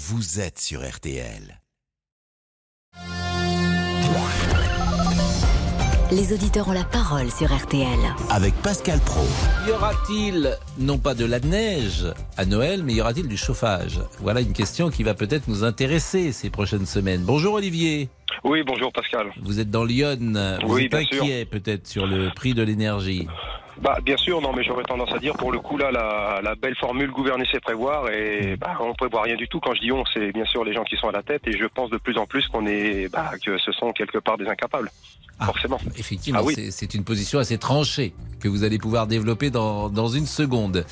vous êtes sur RTL. Les auditeurs ont la parole sur RTL. Avec Pascal Pro. Y aura-t-il, non pas de la neige à Noël, mais y aura-t-il du chauffage? Voilà une question qui va peut-être nous intéresser ces prochaines semaines. Bonjour Olivier. Oui, bonjour Pascal. Vous êtes dans Lyon. Vous Oui, êtes bien sûr. inquiet peut-être sur le prix de l'énergie. Bah, bien sûr, non, mais j'aurais tendance à dire, pour le coup, là, la, la belle formule gouverner, c'est prévoir, et bah, on prévoit rien du tout. Quand je dis on, c'est bien sûr les gens qui sont à la tête, et je pense de plus en plus qu'on est, bah, que ce sont quelque part des incapables. Ah. Forcément. Effectivement, Ah oui. c'est- une position assez tranchée que vous allez pouvoir développer dans, dans une seconde.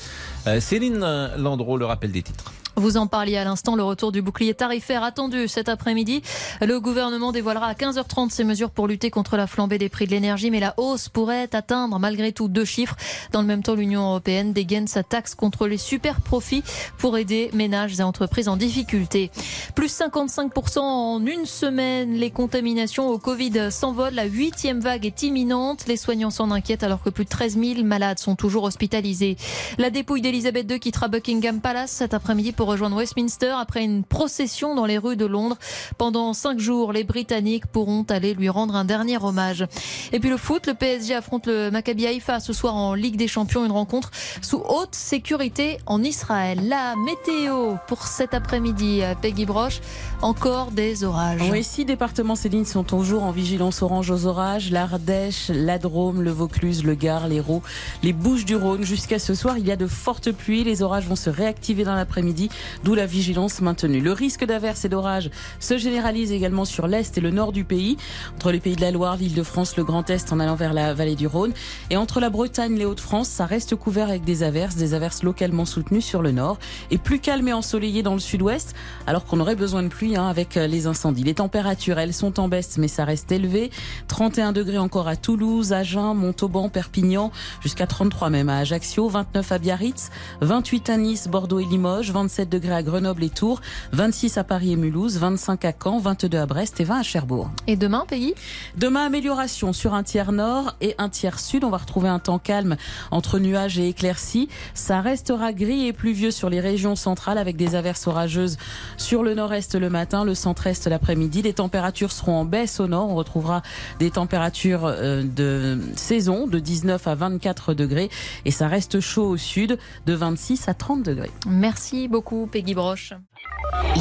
Euh, Céline Landreau, le rappel des titres. Vous en parliez à l'instant, le retour du bouclier tarifaire attendu cet après-midi. Le gouvernement dévoilera à 15h30 ses mesures pour lutter contre la flambée des prix de l'énergie, mais la hausse pourrait atteindre malgré tout deux chiffres. Dans le même temps, l'Union européenne dégaine sa taxe contre les super profits pour aider ménages et entreprises en difficulté. Plus 55% en une semaine, les contaminations au Covid s'envolent. La huitième vague est imminente. Les soignants s'en inquiètent alors que plus de 13 000 malades sont toujours hospitalisés. La dépouille d'Elisabeth II quittera Buckingham Palace cet après-midi pour rejoindre Westminster après une procession dans les rues de Londres. Pendant cinq jours, les Britanniques pourront aller lui rendre un dernier hommage. Et puis le foot, le PSG affronte le Maccabi Haïfa ce soir en Ligue des Champions, une rencontre sous haute sécurité en Israël. La météo pour cet après-midi, Peggy Broche, encore des orages. Oui, six départements, Céline, sont toujours en vigilance orange aux orages. L'Ardèche, la Drôme, le Vaucluse, le Gard, l'Hérault, les Bouches du Rhône. Jusqu'à ce soir, il y a de fortes pluies. Les orages vont se réactiver dans l'après-midi, d'où la vigilance maintenue. Le risque d'averses et d'orages se généralise également sur l'Est et le Nord du pays, entre les pays de la Loire, l'Île-de-France, le Grand Est en allant vers la vallée du Rhône. Et entre la Bretagne et les Hauts-de-France, ça reste couvert avec des averses, des averses localement soutenues sur le Nord. Et plus calme et ensoleillé dans le Sud-Ouest, alors qu'on aurait besoin de pluie hein, avec euh, les incendies. Les températures, elles sont en baisse, mais ça reste élevé. 31 degrés encore à Toulouse, Agen, Montauban, Perpignan, jusqu'à 33 même à Ajaccio, 29 à Biarritz, 28 à Nice, Bordeaux et Limoges, 27 degrés à Grenoble et Tours, 26 à Paris et Mulhouse, 25 à Caen, 22 à Brest et 20 à Cherbourg. Et demain, Peggy Demain, amélioration sur un tiers nord et un tiers sud. On va retrouver un temps calme entre nuages et éclaircies. Ça restera gris et pluvieux sur les régions centrales avec des averses orageuses sur le nord-est le matin, le centre-est l'après-midi. Les températures seront en baisse au nord. On retrouvera des températures euh, de saison de 19 à 24 degrés et ça reste chaud au sud de 26 à 30 degrés. Merci beaucoup, Peggy Broche.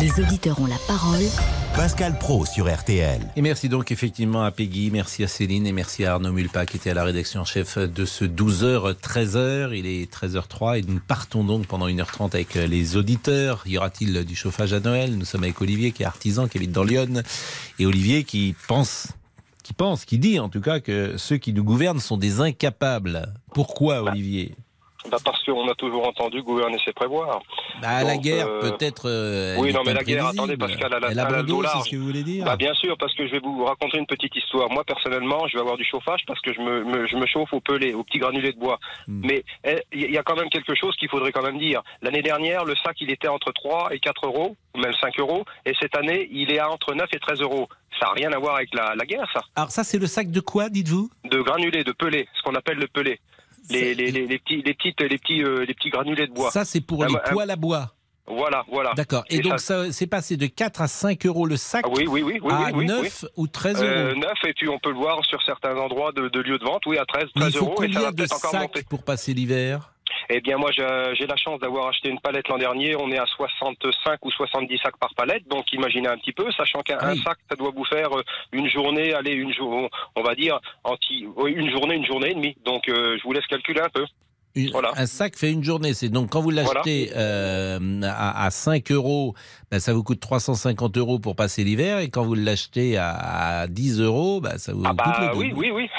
Les auditeurs ont la parole Pascal Pro sur RTL. Et merci donc effectivement à Peggy, merci à Céline et merci à Arnaud Mulpa qui était à la rédaction en chef de ce 12h-13h. Il est 13h03 et nous partons donc pendant 1h30 avec les auditeurs. Y aura-t-il du chauffage à Noël? Nous sommes avec Olivier qui est artisan, qui habite dans Lyon. Et Olivier qui pense, qui pense, qui dit en tout cas que ceux qui nous gouvernent sont des incapables. Pourquoi Olivier? Bah, parce qu'on a toujours entendu gouverner, c'est prévoir. bah, La guerre euh, peut-être... euh, elle oui, non, mais la guerre, attendez, Pascal, elle a- Elle a elle a bon le dos, dos c'est large. ce que vous voulez dire Bah, bien sûr, parce que je vais vous raconter une petite histoire. Moi, personnellement, je vais avoir du chauffage parce que je me, me- je me chauffe au pelé, au petit granulé de bois. Hmm. Mais eh, il y a quand même quelque chose qu'il faudrait quand même dire. L'année dernière, le sac, il était entre 3 et 4 euros, ou même 5 euros. Et cette année, il est à entre 9 et 13 euros. Ça n'a rien à voir avec la, la guerre, ça. Alors ça c'est le sac de quoi, dites-vous? De granulés, de pelé, ce qu'on appelle le pelé. Les, les, les, les petits, les, petites, les, petits, euh, les petits granulés de bois. Ça c'est pour Ah, les bah, ah, poêles à bois. Voilà, voilà. D'accord. Et, Et donc, ça- ça, c'est passé de 4 à 5 euros le sac Ah oui, oui, oui, oui, à oui, oui, 9 ou 13 Euh, euros. 9 et puis on peut le voir sur certains endroits de, de lieux de vente, oui, à 13, Mais 13 il faut euros et ça combien va de peut-être encore monter. sacs pour passer l'hiver? Eh bien, moi, j'ai la chance d'avoir acheté une palette l'an dernier. On est à 65 ou 70 sacs par palette. Donc, imaginez un petit peu, sachant qu'un oui. sac, ça doit vous faire euh, une journée, allez, une jour, on va dire, anti, une journée, une journée et demie. Donc, euh, je vous laisse calculer un peu. Une- Voilà. Un sac fait une journée. C'est donc quand vous l'achetez euh, à, à 5 euros, ben, ça vous coûte 350 euros pour passer l'hiver. Et quand vous l'achetez à, à 10 euros, ben, ça vous Ah coûte bah le oui, double. oui, oui, oui,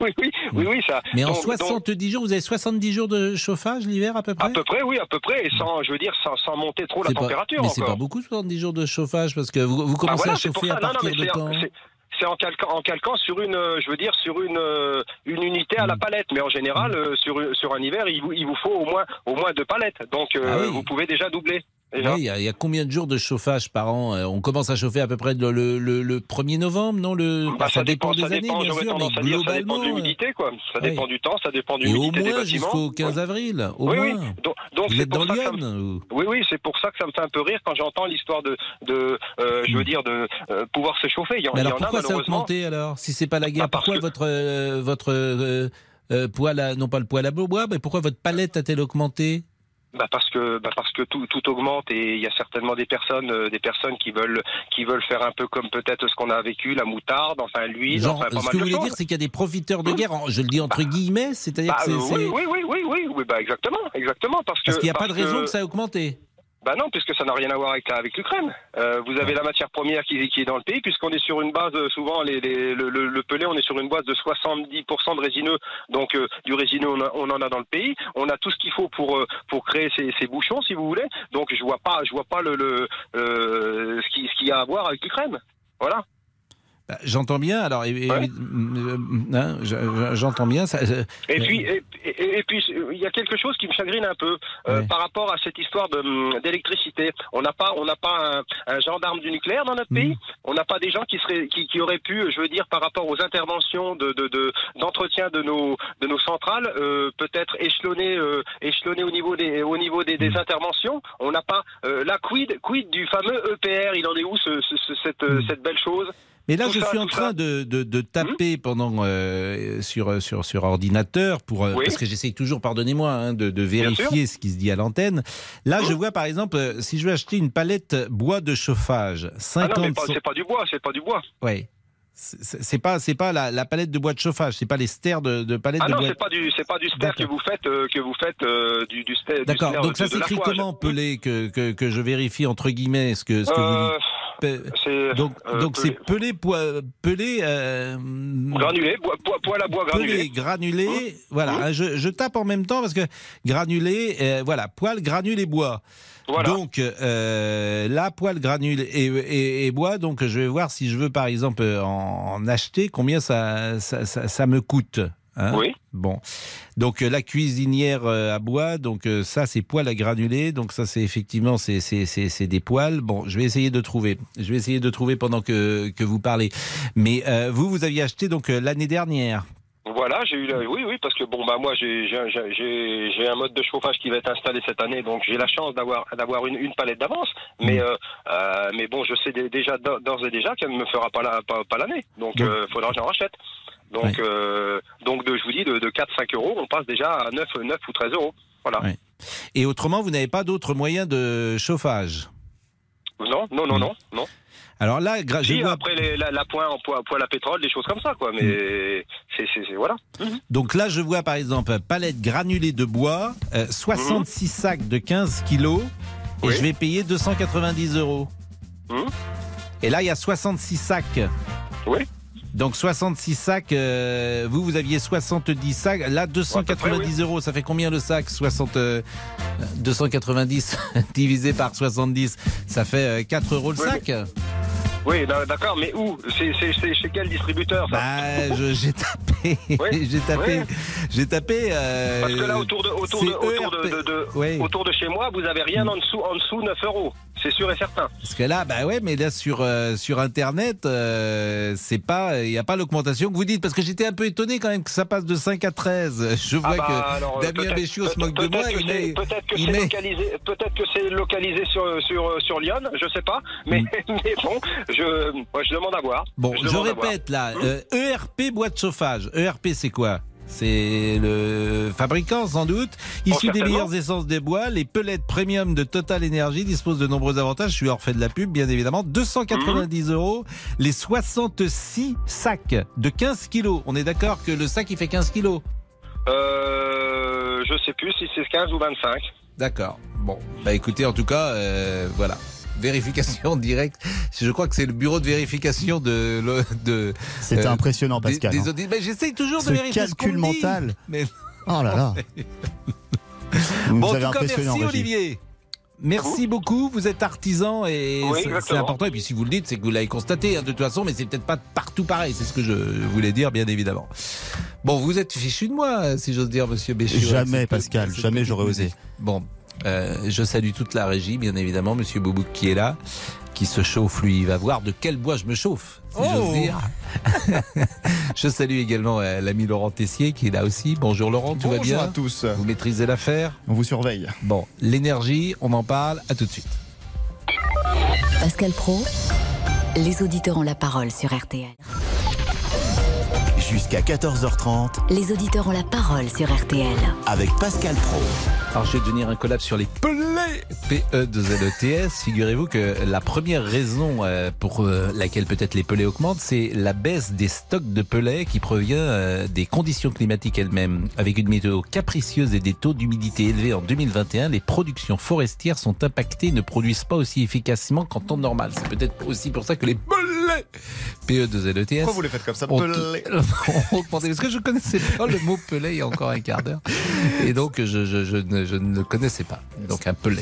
oui, oui, oui, oui, ça. Mais en Donc- donc, 70 jours, vous avez 70 jours de chauffage l'hiver à peu près à peu près, oui, à peu près, et sans, je veux dire, sans, sans monter trop la pas- température Mais c'est pas beaucoup 70 jours de chauffage parce que vous, vous Ah, commencez voilà, à chauffer à Non, non, partir de c'est- quand c'est- en calquant, en calquant sur une, euh, je veux dire, sur une, euh, une unité à la Mm. palette. Mais en général, euh, sur, sur un hiver, il vous, il vous faut au moins, au moins deux palettes. Donc, euh, Ah oui. vous pouvez déjà doubler. Il y, a- il y a combien de jours de chauffage par an Euh, On commence à chauffer à peu près le, le, le- le 1er novembre, non le... Bah, Ça dépend des ça années, dépend, bien sûr, mais dire, ça dépend globalement... de l'humidité, quoi. Ça dépend du temps, ça dépend de Et au l'humidité des moins bâtiments. jusqu'au 15 avril, au oui, oui. moins. Donc, donc Vous c'est êtes dans me- Lyon ou- Oui, oui, c'est pour ça que ça me fait un peu rire quand j'entends l'histoire de, de euh, je veux dire, de euh, pouvoir se chauffer. Il y en, Mais il y alors a pourquoi ça a augmenté alors? Si c'est pas la guerre, Bah, parce pourquoi que- votre euh, votre euh, euh, poêle à, non pas le poêle à bois, mais pourquoi votre palette a-t-elle augmenté? Bah parce que bah parce que tout, tout augmente et il y a certainement des personnes euh, des personnes qui veulent qui veulent faire un peu comme peut-être ce qu'on a vécu la moutarde enfin l'huile enfin pas ce mal que de vous voulez dire, c'est qu'il y a des profiteurs de guerre, en- je le dis entre guillemets, c'est-à-dire Bah, que c'est. euh, c'est- oui, oui, oui, oui, oui, oui, bah exactement, exactement, parce que Parce qu'il n'y a pas de raison que- que ça ait augmenté. Bah non, puisque ça n'a rien à voir avec, avec l'Ukraine. Euh, vous avez la matière première qui, qui est dans le pays, puisqu'on est sur une base, euh, souvent, les, les- le, le, le pelé, on est sur une base de 70% de résineux. Donc, euh, du résineux, on, a- on en a dans le pays. On a tout ce qu'il faut pour, euh, pour créer ces, ces bouchons, si vous voulez. Donc, je vois pas, je vois pas le, le, euh, ce qui- ce qu'il y a à voir avec l'Ukraine. Voilà. Bah, J'entends bien, alors, Ouais. euh, hein, je- je- j'entends bien. Ça, euh, Et puis, et, et- et puis, il y a quelque chose qui me chagrine un peu euh, Ouais. par rapport à cette histoire hum, d'électricité. On n'a pas, on n'a pas un, un gendarme du nucléaire dans notre pays. On n'a pas des gens qui seraient, qui, qui auraient pu, je veux dire, par rapport aux interventions de, de, de- d'entretien de nos, de nos centrales, euh, peut-être échelonner, euh, échelonner au niveau des, au niveau des, des interventions. On n'a pas la quid, quid du fameux EPR. Il en est où ce, ce- ce- cette, Mhm. cette belle chose? Mais là, Tout je suis en train de, de, de taper pendant euh, sur, sur, sur ordinateur pour euh, Oui. parce que j'essaye toujours, pardonnez-moi, hein, de, de vérifier ce qui se dit à l'antenne. Là, je vois par exemple, euh, si je veux acheter une palette bois de chauffage, Ah non, 50 mais c'est pas du bois, c'est pas du bois. ouais. C'est pas c'est pas la, la palette de bois de chauffage, c'est pas les stères de, de palette Ah de non, bois. c'est pas du, c'est pas du ster que vous faites, euh, que vous faites euh, du, du D'accord. Donc de- ça de s'écrit comment pelé que, que, que je vérifie entre guillemets ce que ce que Euh, vous dites. C'est Donc euh, donc pelé. c'est pelé pelé euh, granulé, bois, poids, poil à bois granulé. pelé granulé. Voilà, Mmh. hein, je, je tape en même temps parce que granulé, euh, voilà, poil granulé bois. Voilà. Donc euh, là, poil granulé et, et, et bois. Donc je vais voir si je veux par exemple euh, en, en acheter combien ça ça, ça, ça me coûte. Hein. oui. Bon, donc euh, la cuisinière euh, à bois, donc euh, ça c'est poêle à granulés, donc ça c'est effectivement c'est c'est c'est c'est des poêles. Bon, je vais essayer de trouver, je vais essayer de trouver pendant que que vous parlez. Mais euh, vous vous aviez acheté donc l'année dernière. Voilà, j'ai eu, la- oui, oui, parce que bon, bah moi, j'ai, j'ai, j'ai, j'ai un mode de chauffage qui va être installé cette année, donc j'ai la chance d'avoir, d'avoir une, une palette d'avance. Mais, euh, euh, mais bon, je sais dé- déjà d'ores et déjà qu'elle ne me fera pas, la, pas, pas l'année, donc euh, faudra que j'en rachète. Donc, Ouais. euh, donc de, je vous dis, de, de 4-5 euros, on passe déjà à 9, 9 ou 13 euros. Voilà. Ouais. Et autrement, vous n'avez pas d'autres moyens de chauffage? Non, non, non, non, non. Alors là, Si, vois- après les, la, la pointe en poids, poêle à pétrole, des choses comme ça, quoi. Mais Mm. c'est, voilà. donc là je vois par exemple palette granulée de bois, euh, 66 sacs de 15 kilos, et Oui. je vais payer 290 euros. Mhm. Et là il y a 66 sacs. Oui. Donc 66 sacs, euh, vous, vous aviez 70 sacs. Là, 290 euros, ça fait combien le sac 60, euh, 290 divisé par 70, ça fait euh, 4 euros le Oui, sac? Oui, da- d'accord, mais où? C'est, chez quel distributeur ça? Bah, je- j'ai tapé, Oui, j'ai tapé, oui. j'ai tapé. euh, Parce que là, autour de, autour de, autour de, ERP. de- de- Oui. autour de chez moi, vous avez rien en dessous, en dessous 9 euros. C'est sûr et certain. Parce que là, bah ouais, mais là sur euh, sur internet, euh, c'est pas, il y a pas l'augmentation que vous dites. Parce que j'étais un peu étonné quand même que ça passe de 5 à 13. Je vois Ah bah, que alors, euh, Damien Béchiot se moque de moi. Peut-être que c'est met- localisé, peut-être que c'est localisé sur, sur, sur Lyon, je sais pas. Mais, Mm. mais bon, je, moi, je demande à voir. Bon, je, répète là, euh, ERP boîte de chauffage. ERP, c'est quoi? C'est le fabricant sans doute, issu des meilleures essences des bois. Les pellets premium de Total Energy disposent de nombreux avantages. Je suis hors fait de la pub, bien évidemment. 290 euros. Les 66 sacs de 15 kilos. On est d'accord que le sac il fait 15 kilos? Euh, je sais plus si c'est 15 ou 25. D'accord. Bon, bah écoutez, en tout cas, euh, voilà. Vérification directe. Je crois que c'est le bureau de vérification de. de C'était Euh, impressionnant, Pascal. des hein. Mais j'essaye toujours Ce de vérifier ce calcul me dit. mental. Mais Oh là là. Vous Bon, en tout cas, merci Régis. Olivier. Merci beaucoup. Vous êtes artisan et Oui, c'est- c'est important. Et puis si vous le dites, c'est que vous l'avez constaté hein, de toute façon, mais c'est peut-être pas partout pareil. C'est ce que je voulais dire, bien évidemment. Bon, vous êtes fichu de moi, si j'ose dire, Monsieur Béchiot. Jamais, C'est Pascal, c'est jamais j'aurais osé. Bon. Euh, je salue toute la régie, bien évidemment, Monsieur Boubouk qui est là, qui se chauffe, lui, il va voir de quel bois je me chauffe, si j'ose Oh dire. je salue également euh, l'ami Laurent Tessier qui est là aussi. Bonjour Laurent, tout va Bonjour bien à tous. Vous maîtrisez l'affaire On vous surveille. Bon, l'énergie, on en parle, à tout de suite. Pascal Pro, les auditeurs ont la parole sur RTL. Jusqu'à 14h30 Les auditeurs ont la parole sur RTL. avec Pascal Pro. Alors je vais devenir un collab sur les pelés PE2LETS. Figurez-vous que la première raison euh, pour euh, laquelle peut-être les pelés augmentent, c'est la baisse des stocks de pelets qui provient euh, des conditions climatiques elles-mêmes. Avec une météo capricieuse et des taux d'humidité élevés en 2021, les productions forestières sont impactées et ne produisent pas aussi efficacement qu'en temps normal. C'est peut-être aussi pour ça que les pelés PE2LETS Pourquoi vous les faites comme ça ont, ont augmenté. Parce que je connaissais pas le mot pelé il y a encore un quart d'heure. Et donc, je, je, je, ne, je ne le connaissais pas. Donc, un pelé.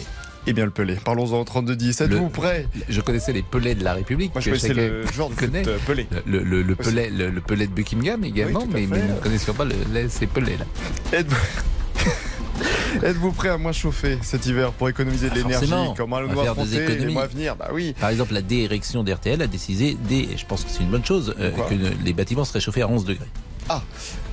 Eh bien, le Pelé. Parlons-en au 32-10. Êtes-vous prêt Je connaissais les pelés de la République. Moi, je connaissais le joueur de connaît. euh, Pelé. Le, le, le, Aussi. pelé, le, le pelé de Buckingham également, Oui, mais, nous ne connaissions pas le, ces pelés là. Êtes-vous... Prêt à moins chauffer cet hiver pour économiser de Ah, l'énergie va allons-nous affronter les mois à venir? Bah oui. Par exemple, la direction d'RTL a décidé, et je pense que c'est une bonne chose, euh, que les bâtiments seraient chauffés à 11 degrés.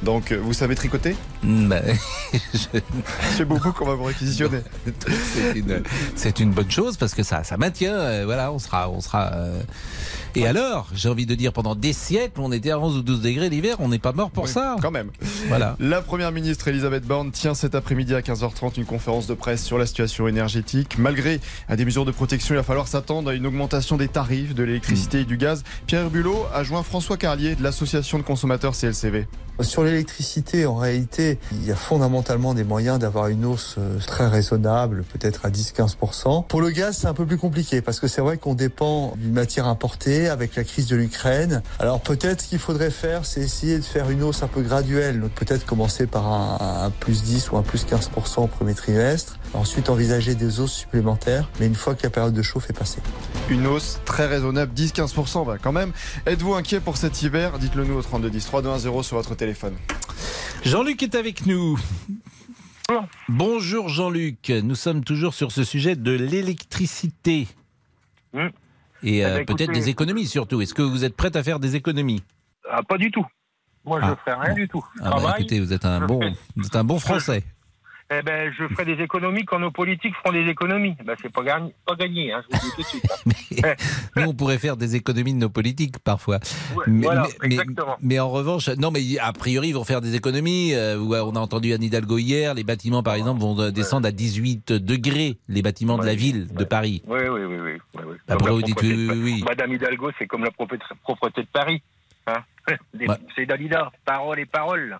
Donc, euh, vous savez tricoter? Mm, bah, je- C'est beaucoup qu'on va vous réquisitionner. c'est une, bonne chose parce que ça, ça maintient. euh, voilà, on sera, on sera. euh, Et alors, j'ai envie de dire, pendant des siècles, on était à 11 ou 12 degrés l'hiver, on n'est pas mort pour Oui, ça. Quand même. Voilà. La première ministre Elisabeth Borne tient cet après-midi à 15h30 une conférence de presse sur la situation énergétique. Malgré à des mesures de protection, il va falloir s'attendre à une augmentation des tarifs de l'électricité et du gaz. Pierre Bulot a joint François Carlier de l'association de consommateurs CLCV. Sur l'électricité, en réalité, il y a fondamentalement des moyens d'avoir une hausse euh, très raisonnable, peut-être à 10-15%. Pour le gaz, c'est un peu plus compliqué parce que c'est vrai qu'on dépend d'une matière importée avec la crise de l'Ukraine. Alors peut-être ce qu'il faudrait faire, c'est essayer de faire une hausse un peu graduelle. Donc peut-être commencer par un, un plus 10 ou un plus 15% au premier trimestre. Ensuite envisager des hausses supplémentaires, mais une fois que la période de chauffe est passée. Une hausse très raisonnable, 10-15% bah, quand même. Êtes-vous inquiet pour cet hiver? Dites-le nous au 3210 3210 sur votre téléphone. Jean-Luc est avec nous. Bonjour Jean-Luc, nous sommes toujours sur ce sujet de l'électricité. Hmm. Et euh, Eh ben, peut-être des économies surtout. Est-ce que vous êtes prête à faire des économies? Ah, pas du tout. Moi, je Ah, ne ferai rien bon. du tout. Ah bah. Écoutez, vous êtes un bon, fais- vous êtes un bon français. Eh ben, je ferai des économies quand nos politiques feront des économies. Ben, c'est pas gagné, pas gagné, hein, je vous le dis tout de suite. Nous, on pourrait faire des économies de nos politiques parfois. Ouais, Mais, voilà, mais- mais- en revanche, non, mais a priori, ils vont faire des économies. Euh, ouais, on a entendu Anne Hidalgo hier, les bâtiments, par exemple, vont euh, descendre à 18 degrés, les bâtiments de la Ouais, ville de ouais. Paris. Oui, oui, oui, oui. oui, de-. Madame Hidalgo, c'est comme la propreté de Paris. Hein. C'est Dalida, parole et parole.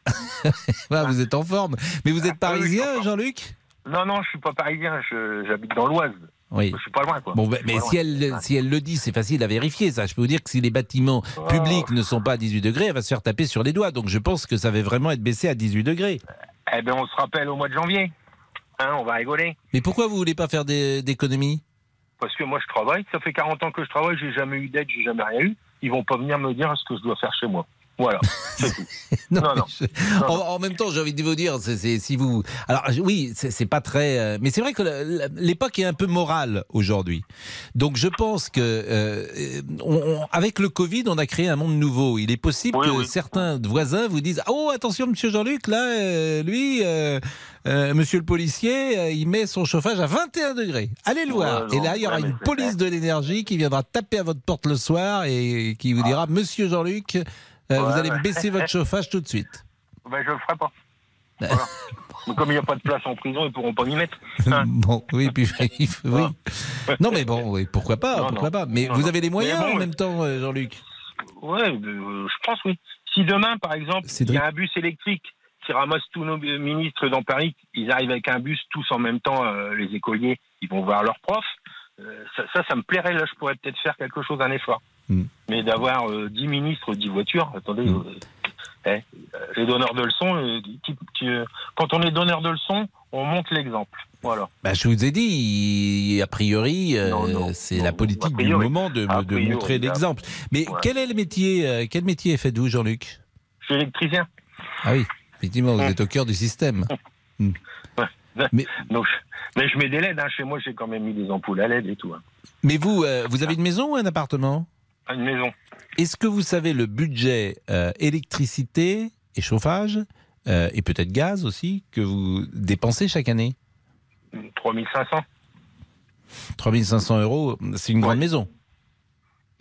Ouais, vous êtes en forme. Mais vous êtes Ah, oui, parisien. Jean-Luc? Non, non, je suis pas parisien, je- j'habite dans l'Oise. Oui. Je suis pas loin, quoi. Bon, ben, mais si loin. elle, si elle le dit, c'est facile à vérifier, ça. Je peux vous dire que si les bâtiments Oh. publics ne sont pas à 18 degrés, elle va se faire taper sur les doigts. Donc je pense que ça va vraiment être baissé à 18 degrés. Eh ben, on se rappelle au mois de janvier. Hein, on va rigoler. Mais pourquoi vous voulez pas faire des- d'économies Parce que moi, je travaille. Ça fait 40 ans que je travaille. J'ai jamais eu d'aide. J'ai jamais rien eu. Ils vont pas venir me dire ce que je dois faire chez moi. Voilà. C'est tout. Non, Non, mais non. je- Non, en, même temps, j'ai envie de vous dire, c'est si vous. Alors oui, c'est pas très. euh, mais c'est vrai que l'époque est un peu morale aujourd'hui. Donc je pense que euh, on- on- avec le Covid, on a créé un monde nouveau. Il est possible Oui, que oui. certains voisins vous disent oh attention, Monsieur Jean-Luc, là, euh, lui. euh, monsieur le policier, euh, il met son chauffage à 21 degrés. Allez le voir. et là, il y aura ouais, une police de l'énergie qui viendra taper à votre porte le soir et qui vous dira Monsieur Jean-Luc, euh, vous allez ouais. baisser votre chauffage tout de suite. Ben, je le ferai pas. Voilà. Mais comme il n'y a pas de place en prison, ils pourront pas m'y mettre. Hein. Bon, oui, puis oui. Non, mais bon, oui, pourquoi pas, Non, pourquoi non. pas. Mais Non, vous avez les moyens bon, en même temps, euh, Jean-Luc. Ouais, euh, je pense oui. Si demain, par exemple, il y a un bus électrique qui ramasse tous nos ministres dans Paris, ils arrivent avec un bus tous en même temps, euh, les écoliers, ils vont voir leurs profs. euh, ça, ça, ça me plairait. Là, je pourrais peut-être faire quelque chose, un effort. Mm. Mais d'avoir euh, 10 ministres, 10 voitures, attendez, Mm. euh, eh, les donneurs de leçons, euh, qui- qui, quand on est donneur de leçons, on montre l'exemple. Voilà. Bah, je vous ai dit, a priori, euh, c'est la politique a du priori. moment de, priori, montrer l'exemple. Mais Ouais. quel est le métier Quel métier faites-vous, Jean-Luc? Je suis électricien. Ah oui, effectivement, vous êtes au cœur du système. Mm. Ouais. Mais- Donc, je- mais je mets des LED. Hein. Chez moi, j'ai quand même mis des ampoules à LED et tout. hein. Mais vous, euh, vous avez une maison ou un appartement? À une maison. Est-ce que vous savez le budget euh, électricité et chauffage, euh, et peut-être gaz aussi, que vous dépensez chaque année? 3500. 3500 euros, c'est une grande maison.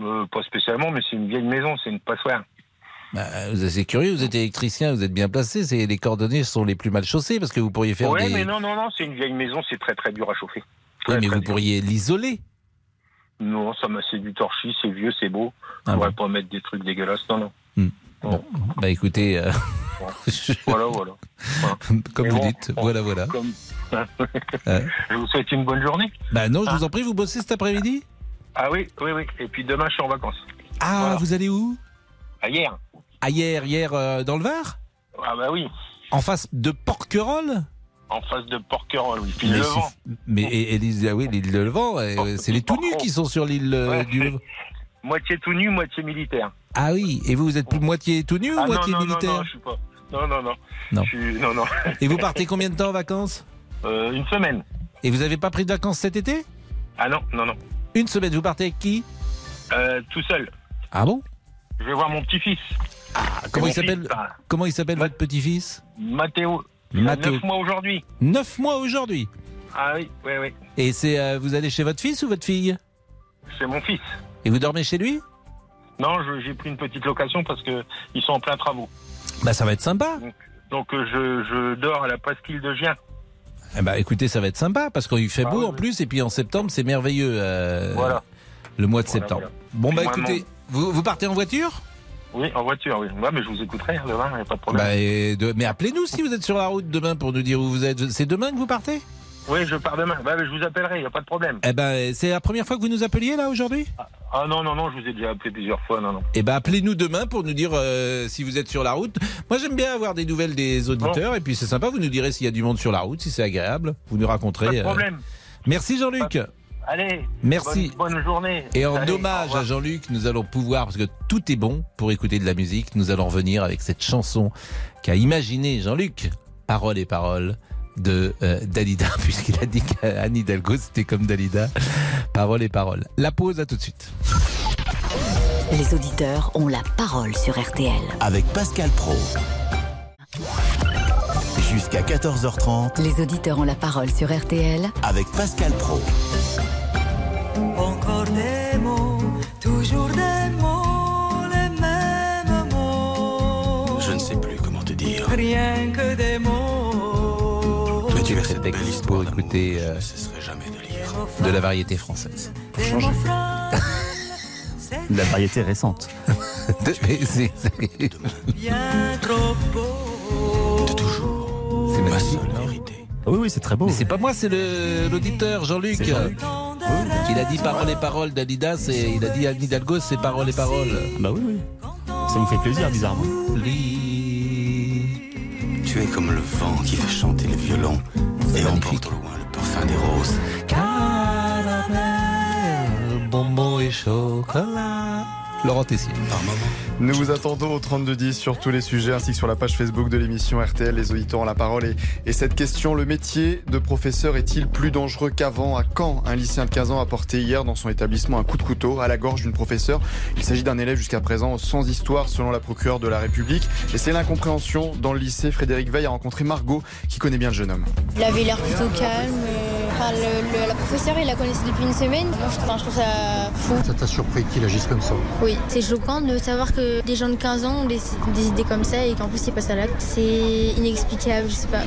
Euh, pas spécialement, mais c'est une vieille maison, c'est une passoire. Bah, vous êtes curieux, vous êtes électricien, vous êtes bien placé. C'est les coordonnées sont les plus mal chaussées parce que vous pourriez faire Ouais, des. mais non, non, non, c'est une vieille maison, c'est très très dur à chauffer. Oui, mais vous dur. pourriez l'isoler. Non, ça m'a c'est du torchis, c'est vieux, c'est beau. Ah On pourrait pas mettre des trucs dégueulasses, non, non. Bon, bah écoutez, euh, je- Voilà, voilà. comme Mais vous bon, dites, bon, voilà, voilà. Comme... Euh. Je vous souhaite une bonne journée. Bah non, je vous en prie, vous bossez cet après-midi? Ah oui, oui, oui. Et puis demain, je suis en vacances. Ah, Voilà. vous allez où? À hier. Ah, hier, hier, euh, dans le Var? Ah bah oui. En face de Porquerolles? En face de Porquerolles, oui. Puis mais, et- ah oui, l'île de Levant, c'est les tout nus qui sont sur l'île euh, Ouais, du Levant. Moitié tout nu, moitié militaire. Ah oui, et vous, vous êtes plus moitié tout nu ou ah non, moitié non, non, militaire non, je suis pas. Non, non, non. Non. Je suis... Non, non. Et vous partez combien de temps en vacances Euh, une semaine. Et vous avez pas pris de vacances cet été Ah non, non, non. Une semaine, vous partez avec qui Euh, tout seul. Ah bon Je vais voir mon petit-fils. Ah, Comment il s'appelle là, Comment il s'appelle votre petit-fils Mathéo. Mathéo. 9 mois aujourd'hui. Neuf mois aujourd'hui. Ah oui, oui, oui. Et c'est euh, vous allez chez votre fils ou votre fille? C'est mon fils. Et vous dormez chez lui? Non, je- j'ai pris une petite location parce que ils sont en plein travaux. Bah ça va être sympa. Donc euh, je, je dors à la pasquille de Gien. Eh bah écoutez, ça va être sympa parce qu'il fait Ah beau oui, en oui. plus et puis en septembre c'est merveilleux. euh, Voilà. Le mois de Voilà, septembre. Bon bah écoutez, vous partez en voiture? Oui, en voiture, oui. Ouais, mais je vous écouterai hein, demain, y a pas de problème. Bah, et de- Mais appelez-nous si vous êtes sur la route demain pour nous dire où vous êtes. C'est demain que vous partez? Oui, je pars demain. Bah, je vous appellerai, y a pas de problème. Eh ben c'est la première fois que vous nous appeliez là aujourd'hui? Ah non, non, non, je vous ai déjà appelé plusieurs fois, non, non. Eh ben appelez-nous demain pour nous dire euh, si vous êtes sur la route. Moi j'aime bien avoir des nouvelles des auditeurs et puis c'est sympa, vous nous direz s'il y a du monde sur la route, si c'est agréable. Vous nous raconterez. Pas de euh. problème. Merci Jean-Luc. Allez. Merci. Bonne, bonne journée. Et en Allez, hommage à Jean-Luc, nous allons pouvoir, parce que tout est bon pour écouter de la musique, nous allons revenir avec cette chanson qu'a imaginé Jean-Luc, Paroles et paroles de euh, Dalida, puisqu'il a dit qu'Anne Hidalgo c'était comme Dalida. Paroles et paroles. La pause, à tout de suite. Les auditeurs ont la parole sur RTL. Avec Pascal Pro. Jusqu'à 14h30 Les auditeurs ont la parole sur RTL avec Pascal Pro. Encore des mots, toujours des mots, les mêmes mots. Je ne sais plus comment te dire. Rien que des mots. Mais tu as Cet cette belle texte histoire pour écouter d'amour, je euh, ne cesserai jamais de lire. de la variété française. Mots frêles, c'est La variété récente. De- mais c'est- c'est- bien trop beau. C'est Ma magnifique, seule non vérité. Ah oui, oui, c'est très beau. Mais c'est pas moi, c'est le- l'auditeur Jean-Luc. Il a dit paroles et paroles d'Adidas et il a dit Anne Hidalgo c'est paroles et paroles. Bah oui, oui. Ça vous fait plaisir, bizarrement. Tu es comme le vent qui fait chanter les violons et emporte au loin le parfum des roses. Caramel, bonbons et chocolat. Laurent Tessier. Nous vous attendons au 3210 sur tous les sujets ainsi que sur la page Facebook de l'émission RTL. Les auditeurs ont la parole. Et, et cette question, le métier de professeur est-il plus dangereux qu'avant? À quand un lycéen de 15 ans a porté hier dans son établissement un coup de couteau à la gorge d'une professeure? Il s'agit d'un élève jusqu'à présent sans histoire selon la procureure de la République. Et c'est l'incompréhension dans le lycée. Frédéric Veil a rencontré Margot qui connaît bien le jeune homme. Il avait l'air plutôt calme. euh, Enfin, le- le- la professeure, il la connaissait depuis une semaine. Moi, je, enfin, je trouve ça fou. Ça t'a surpris qu'il agisse comme ça? Oui, c'est choquant de savoir que des gens de 15 ans ont des, idées comme ça et qu'en plus, ils passent à l'acte. C'est inexplicable, je sais pas.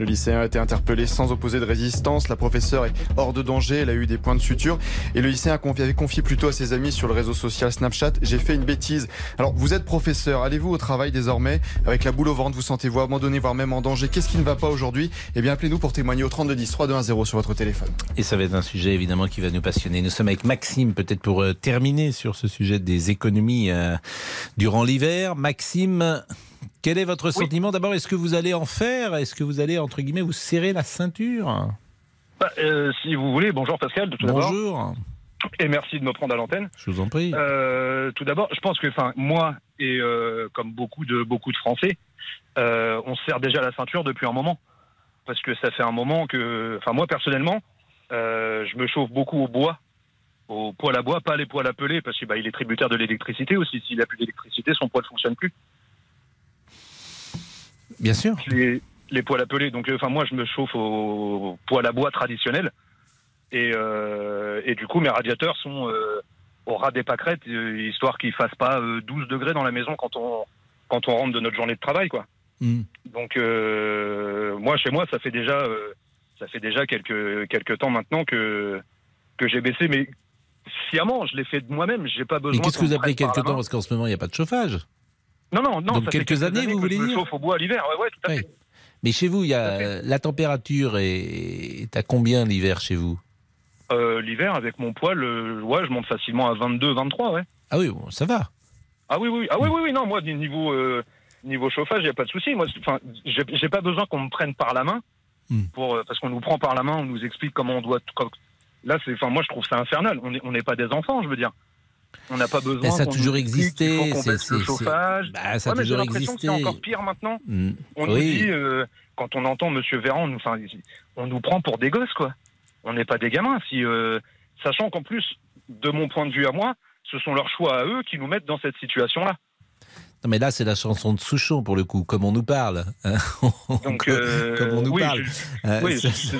Le lycéen a été interpellé sans opposer de résistance. La professeure est hors de danger. Elle a eu des points de suture. Et le lycéen avait confié plutôt à ses amis sur le réseau social Snapchat. J'ai fait une bêtise. Alors, vous êtes professeur. Allez-vous au travail désormais Avec la boule au ventre, vous sentez-vous abandonné, voire même en danger? Qu'est-ce qui ne va pas aujourd'hui? Eh bien, appelez-nous pour témoigner au 3210 3210 sur votre téléphone. Et ça va être un sujet évidemment qui va nous passionner. Nous sommes avec Maxime, peut-être pour euh, terminer sur ce sujet des économies euh, durant l'hiver. Maxime, quel est votre sentiment D'abord, est-ce que vous allez en faire Est-ce que vous allez, entre guillemets, vous serrer la ceinture Bah, euh, si vous voulez, bonjour Pascal, tout d'abord. Bonjour, Et merci de me prendre à l'antenne. je vous en prie. Euh, tout d'abord, je pense que, enfin, moi et euh, comme beaucoup de beaucoup de Français, on se serre déjà la ceinture depuis un moment. parce que ça fait un moment que, enfin moi personnellement, je me chauffe beaucoup au bois, au poêle à bois, pas les poêles à peler, parce qu'il bah, il est tributaire de l'électricité aussi. S'il n'a plus d'électricité, son poêle ne fonctionne plus. Bien sûr. Les, les poêles à peler. Donc, euh, enfin moi, je me chauffe au poêle à bois traditionnel, et, euh, et du coup, mes radiateurs sont euh, au ras des pâquerettes, euh, histoire qu'ils fassent pas euh, 12 degrés dans la maison quand on quand on rentre de notre journée de travail, quoi. Hmm. Donc moi chez moi ça fait déjà ça fait déjà quelques quelques temps maintenant que que j'ai baissé mais sciemment je l'ai fait de moi-même j'ai pas besoin Mais qu'est-ce que vous appelez quelques temps? Parce qu'en ce moment, il n'y a pas de chauffage. Non non non Donc ça fait quelques années, vous voulez dire chauffe au bois l'hiver. Ouais ouais tout à Oui. fait. Mais chez vous, il y a la température est, à combien l'hiver chez vous? Euh, l'hiver avec mon euh, ouais je monte facilement à 22 23 ouais. Ah oui, bon, ça va. ah oui oui ah oui oui, oui non moi niveau euh, niveau chauffage il y a pas de souci. Moi j'ai pas besoin qu'on me prenne par la main Hmm. pour euh, parce qu'on nous prend par la main on nous explique comment on doit comme- là c'est enfin moi je trouve ça infernal. On est- on n'est pas des enfants je veux dire on n'a pas besoin Mais ça a toujours nous existé, c'est- le chauffage. Bah, ça a Ouais, toujours l'impression que c'est existé. encore pire maintenant. Hmm. on nous dit euh, quand on entend Monsieur Véran nous enfin on nous prend pour des gosses quoi. On n'est pas des gamins si euh, sachant qu'en plus de mon point de vue à moi ce sont leurs choix à eux qui nous mettent dans cette situation là Non, mais là, c'est la chanson de Souchon, pour le coup, comme on nous parle. hein. Donc, comme, euh, comme on nous oui, parle. je- Euh, oui, c'est-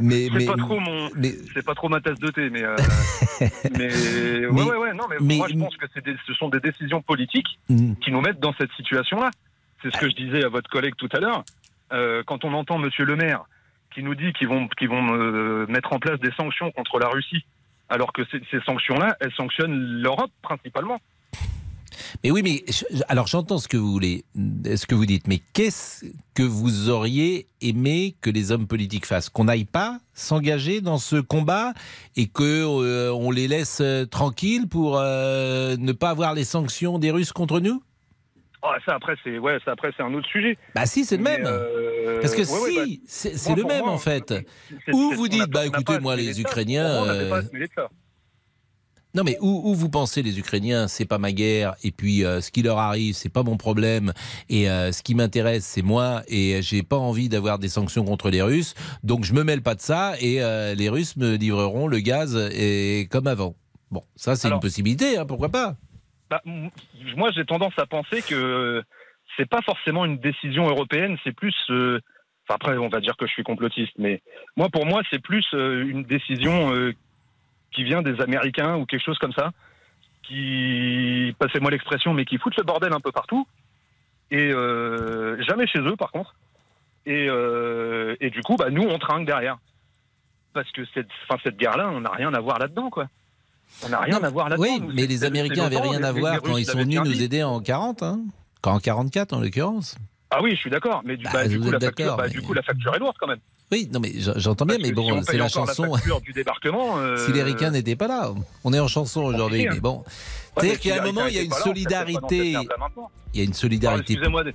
mais, c'est mais, pas trop mon, mais- pas trop ma tasse de thé, mais, euh, mais, ouais, Mais- ouais, ouais, non, mais, moi je pense que des- ce sont des décisions politiques Hmm. qui nous mettent dans cette situation-là. C'est ce que je disais à votre collègue tout à l'heure. Euh, quand on entend Monsieur le Maire qui nous dit qu'ils vont, vont mettre en place des sanctions contre la Russie, alors que ces, ces sanctions-là, elles sanctionnent l'Europe principalement. Mais oui, mais je- alors j'entends ce que vous voulez, ce que vous dites, mais qu'est-ce que vous auriez aimé que les hommes politiques fassent? Qu'on n'aille pas s'engager dans ce combat et que euh, on les laisse euh, tranquilles pour euh, ne pas avoir les sanctions des Russes contre nous? Ah, ça après c'est ouais, ça après c'est un autre sujet. Bah si, c'est le Mais, même. euh, Parce que ouais, ouais, si, bah, c'est le même moi, en fait. c'est- vous dites, bah écoutez, moi les. Ukrainiens. Non mais où, où vous pensez les Ukrainiens, c'est pas ma guerre et puis euh, ce qui leur arrive, c'est pas mon problème et euh, ce qui m'intéresse, c'est moi et j'ai pas envie d'avoir des sanctions contre les Russes, donc je me mêle pas de ça et euh, les Russes me livreront le gaz et comme avant. Bon, ça c'est une possibilité, hein, pourquoi pas? Bah, moi, j'ai tendance à penser que c'est pas forcément une décision européenne, c'est plus. euh, après, on va dire que je suis complotiste, mais moi, pour moi, c'est plus euh, une décision euh, qui vient des Américains ou quelque chose comme ça, qui, passez-moi l'expression, mais qui foutent le bordel un peu partout, et euh, jamais chez eux, par contre. Et, euh, et du coup, bah, nous, on trinque derrière. Parce que cette, enfin, cette guerre-là, on n'a rien à voir là-dedans, quoi. On n'a rien Non, à voir là-dedans. Oui, mais les Américains c'est avaient longtemps, rien à voir quand ils sont venus nous aider en 40, hein Quand en 44 en l'occurrence. Ah oui, je suis d'accord, mais du, Bah, bah, coup, la facture, d'accord, bah, mais- du coup, la facture est lourde quand même. Oui, non mais j'entends bien, mais si bon, on c'est la chanson. La facture du débarquement. euh, Si les ricains n'étaient pas là, on est en chanson aujourd'hui, hein. mais bon. C'est-à-dire mais qu'il y a si un moment, il y a une là, solidarité. Il y a une solidarité. Excusez-moi, des-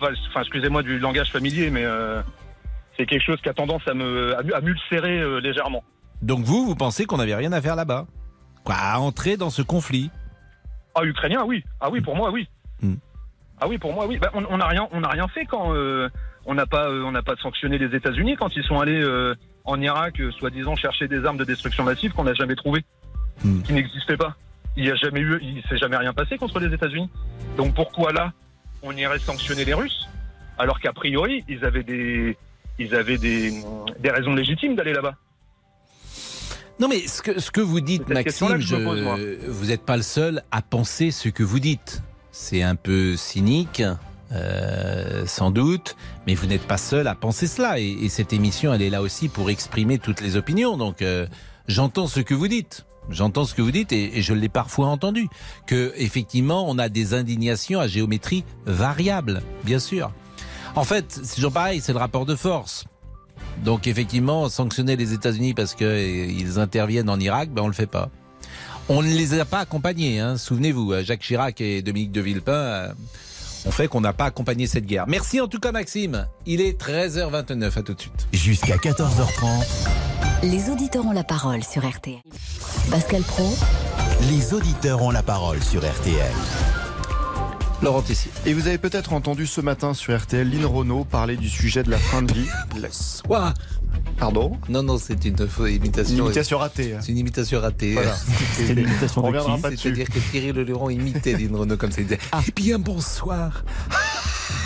enfin, du langage familier, mais euh, c'est quelque chose qui a tendance à m'ulcérer euh, légèrement. Donc vous, vous pensez qu'on n'avait rien à faire là-bas? Quoi, à entrer dans ce conflit? Ah, ukrainien, oui. Ah oui, pour moi, oui. Hmm. Ah oui, pour moi, oui. Bah, on n'a rien, on n'a rien fait quand euh, on n'a pas, euh, on n'a pas sanctionné les États-Unis quand ils sont allés euh, en Irak, soi-disant chercher des armes de destruction massive qu'on n'a jamais trouvées, Hmm. qui n'existaient pas. Il n'y a jamais eu, il s'est jamais rien passé contre les États-Unis. Donc pourquoi là, on irait sanctionner les Russes alors qu'a priori ils avaient des, ils avaient des, des raisons légitimes d'aller là-bas? Non mais ce que, ce que vous dites, Maxime, pose, je- vous n'êtes pas le seul à penser ce que vous dites. C'est un peu cynique, euh, sans doute, mais vous n'êtes pas seul à penser cela. Et, et cette émission, elle est là aussi pour exprimer toutes les opinions. Donc euh, j'entends ce que vous dites. J'entends ce que vous dites et, je l'ai parfois entendu. Que effectivement, on a des indignations à géométrie variable, bien sûr. En fait, c'est toujours pareil, c'est le rapport de force. Donc effectivement, sanctionner les États-Unis parce qu'ils interviennent en Irak, ben on le fait pas. On ne les a pas accompagnés, hein, souvenez-vous, euh, Jacques Chirac et Dominique de Villepin euh, ont fait qu'on n'a pas accompagné cette guerre. Merci en tout cas Maxime. Il est 13h29, à tout de suite. Jusqu'à 14h30, Les auditeurs ont la parole sur RTL. Pascal Pro, les auditeurs ont la parole sur RTL. Laurent Tessier. Et vous avez peut-être entendu ce matin sur RTL Lynn Renault parler du sujet de la fin de vie. Quoi Pardon? Non, non, c'est une fausse imitation. Une imitation ratée. hein. C'est une imitation ratée. Voilà. C'est une imitation On de. C'est-à-dire que Thierry Leluron imitait Lynn Renault comme ça. Il disait Eh bien, bonsoir.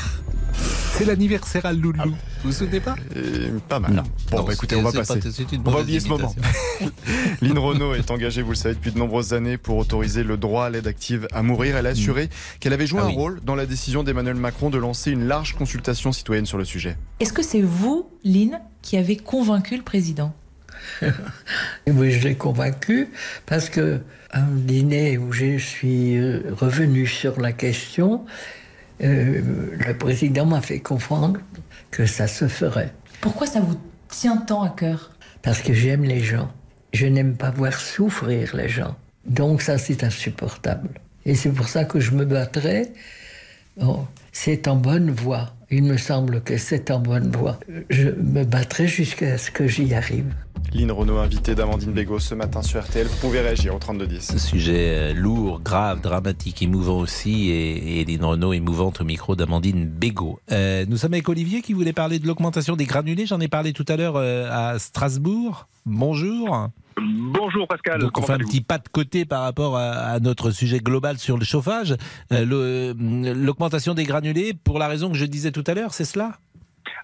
C'est l'anniversaire à Loulou. Vous vous souvenez pas Euh, pas mal. Non. Bon, Non, bah, écoutez, on va passer. pas- c'est une On va oublier ce moment. Lynn Renault est engagée, vous le savez, depuis de nombreuses années pour autoriser le droit à l'aide active à mourir. Elle a assuré qu'elle avait joué Ah un oui. rôle dans la décision d'Emmanuel Macron de lancer une large consultation citoyenne sur le sujet. Est-ce que c'est vous, Lynn, qui avez convaincu le président Oui, je l'ai convaincu parce que un dîner où je suis euh, revenu sur la question, euh, le président m'a fait comprendre que ça se ferait. Pourquoi ça vous tient tant à cœur? Parce que j'aime les gens. Je n'aime pas voir souffrir les gens. Donc ça, c'est insupportable. Et c'est pour ça que je me battrai. Bon, c'est en bonne voie. Il me semble que c'est en bonne voie. Je me battrai jusqu'à ce que j'y arrive. Lynn Renault, invitée d'Amandine Bégaud ce matin sur RTL. Vous pouvez réagir au 3210. Ce sujet euh, lourd, grave, dramatique, émouvant aussi, et, et Lynn Renault émouvante au micro d'Amandine Bégaud. Euh, nous sommes avec Olivier qui voulait parler de l'augmentation des granulés. J'en ai parlé tout à l'heure euh, à Strasbourg. Bonjour. Bonjour Pascal. Donc on fait un petit pas de côté par rapport à, à notre sujet global sur le chauffage. Euh, le- L'augmentation des granulés, pour la raison que je disais tout à l'heure, c'est cela?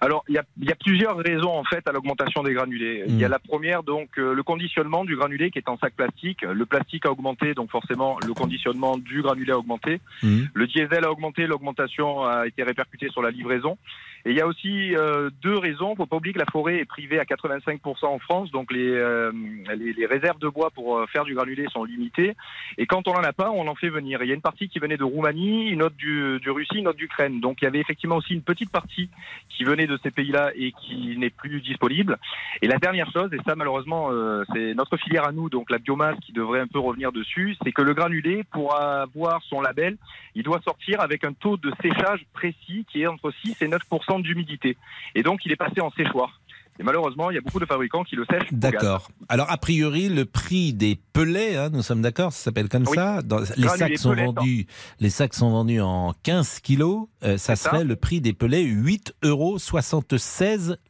Alors, il y a, il y a plusieurs raisons en fait à l'augmentation des granulés. Il y a Mm. la première, donc euh, le conditionnement du granulé qui est en sac plastique. Le plastique a augmenté, donc forcément le conditionnement du granulé a augmenté. Le diesel a augmenté, l'augmentation a été répercutée sur la livraison. Et il y a aussi euh, deux raisons. Faut pas oublier que la forêt est privée à 85% en France, donc les, euh, les, réserves de bois pour euh, faire du granulé sont limitées. Et quand on en a pas, on en fait venir. Il y a une partie qui venait de Roumanie, une autre du, du Russie, une autre d'Ukraine. Donc il y avait effectivement aussi une petite partie qui venait de ces pays-là et qui n'est plus disponible. Et la dernière chose, et ça malheureusement euh, c'est notre filière à nous, donc la biomasse qui devrait un peu revenir dessus, c'est que le granulé, pour avoir son label, il doit sortir avec un taux de séchage précis qui est entre 6 et 9 d'humidité. Et donc il est passé en séchoir. Et malheureusement, il y a beaucoup de fabricants qui le sèchent. D'accord. Alors, a priori, le prix des pelets, hein, nous sommes d'accord, ça s'appelle comme Oui. ça. Dans- les sacs sont vendus, les sacs sont vendus en 15 kilos. Euh, ça serait le prix des pelets 8,76 euros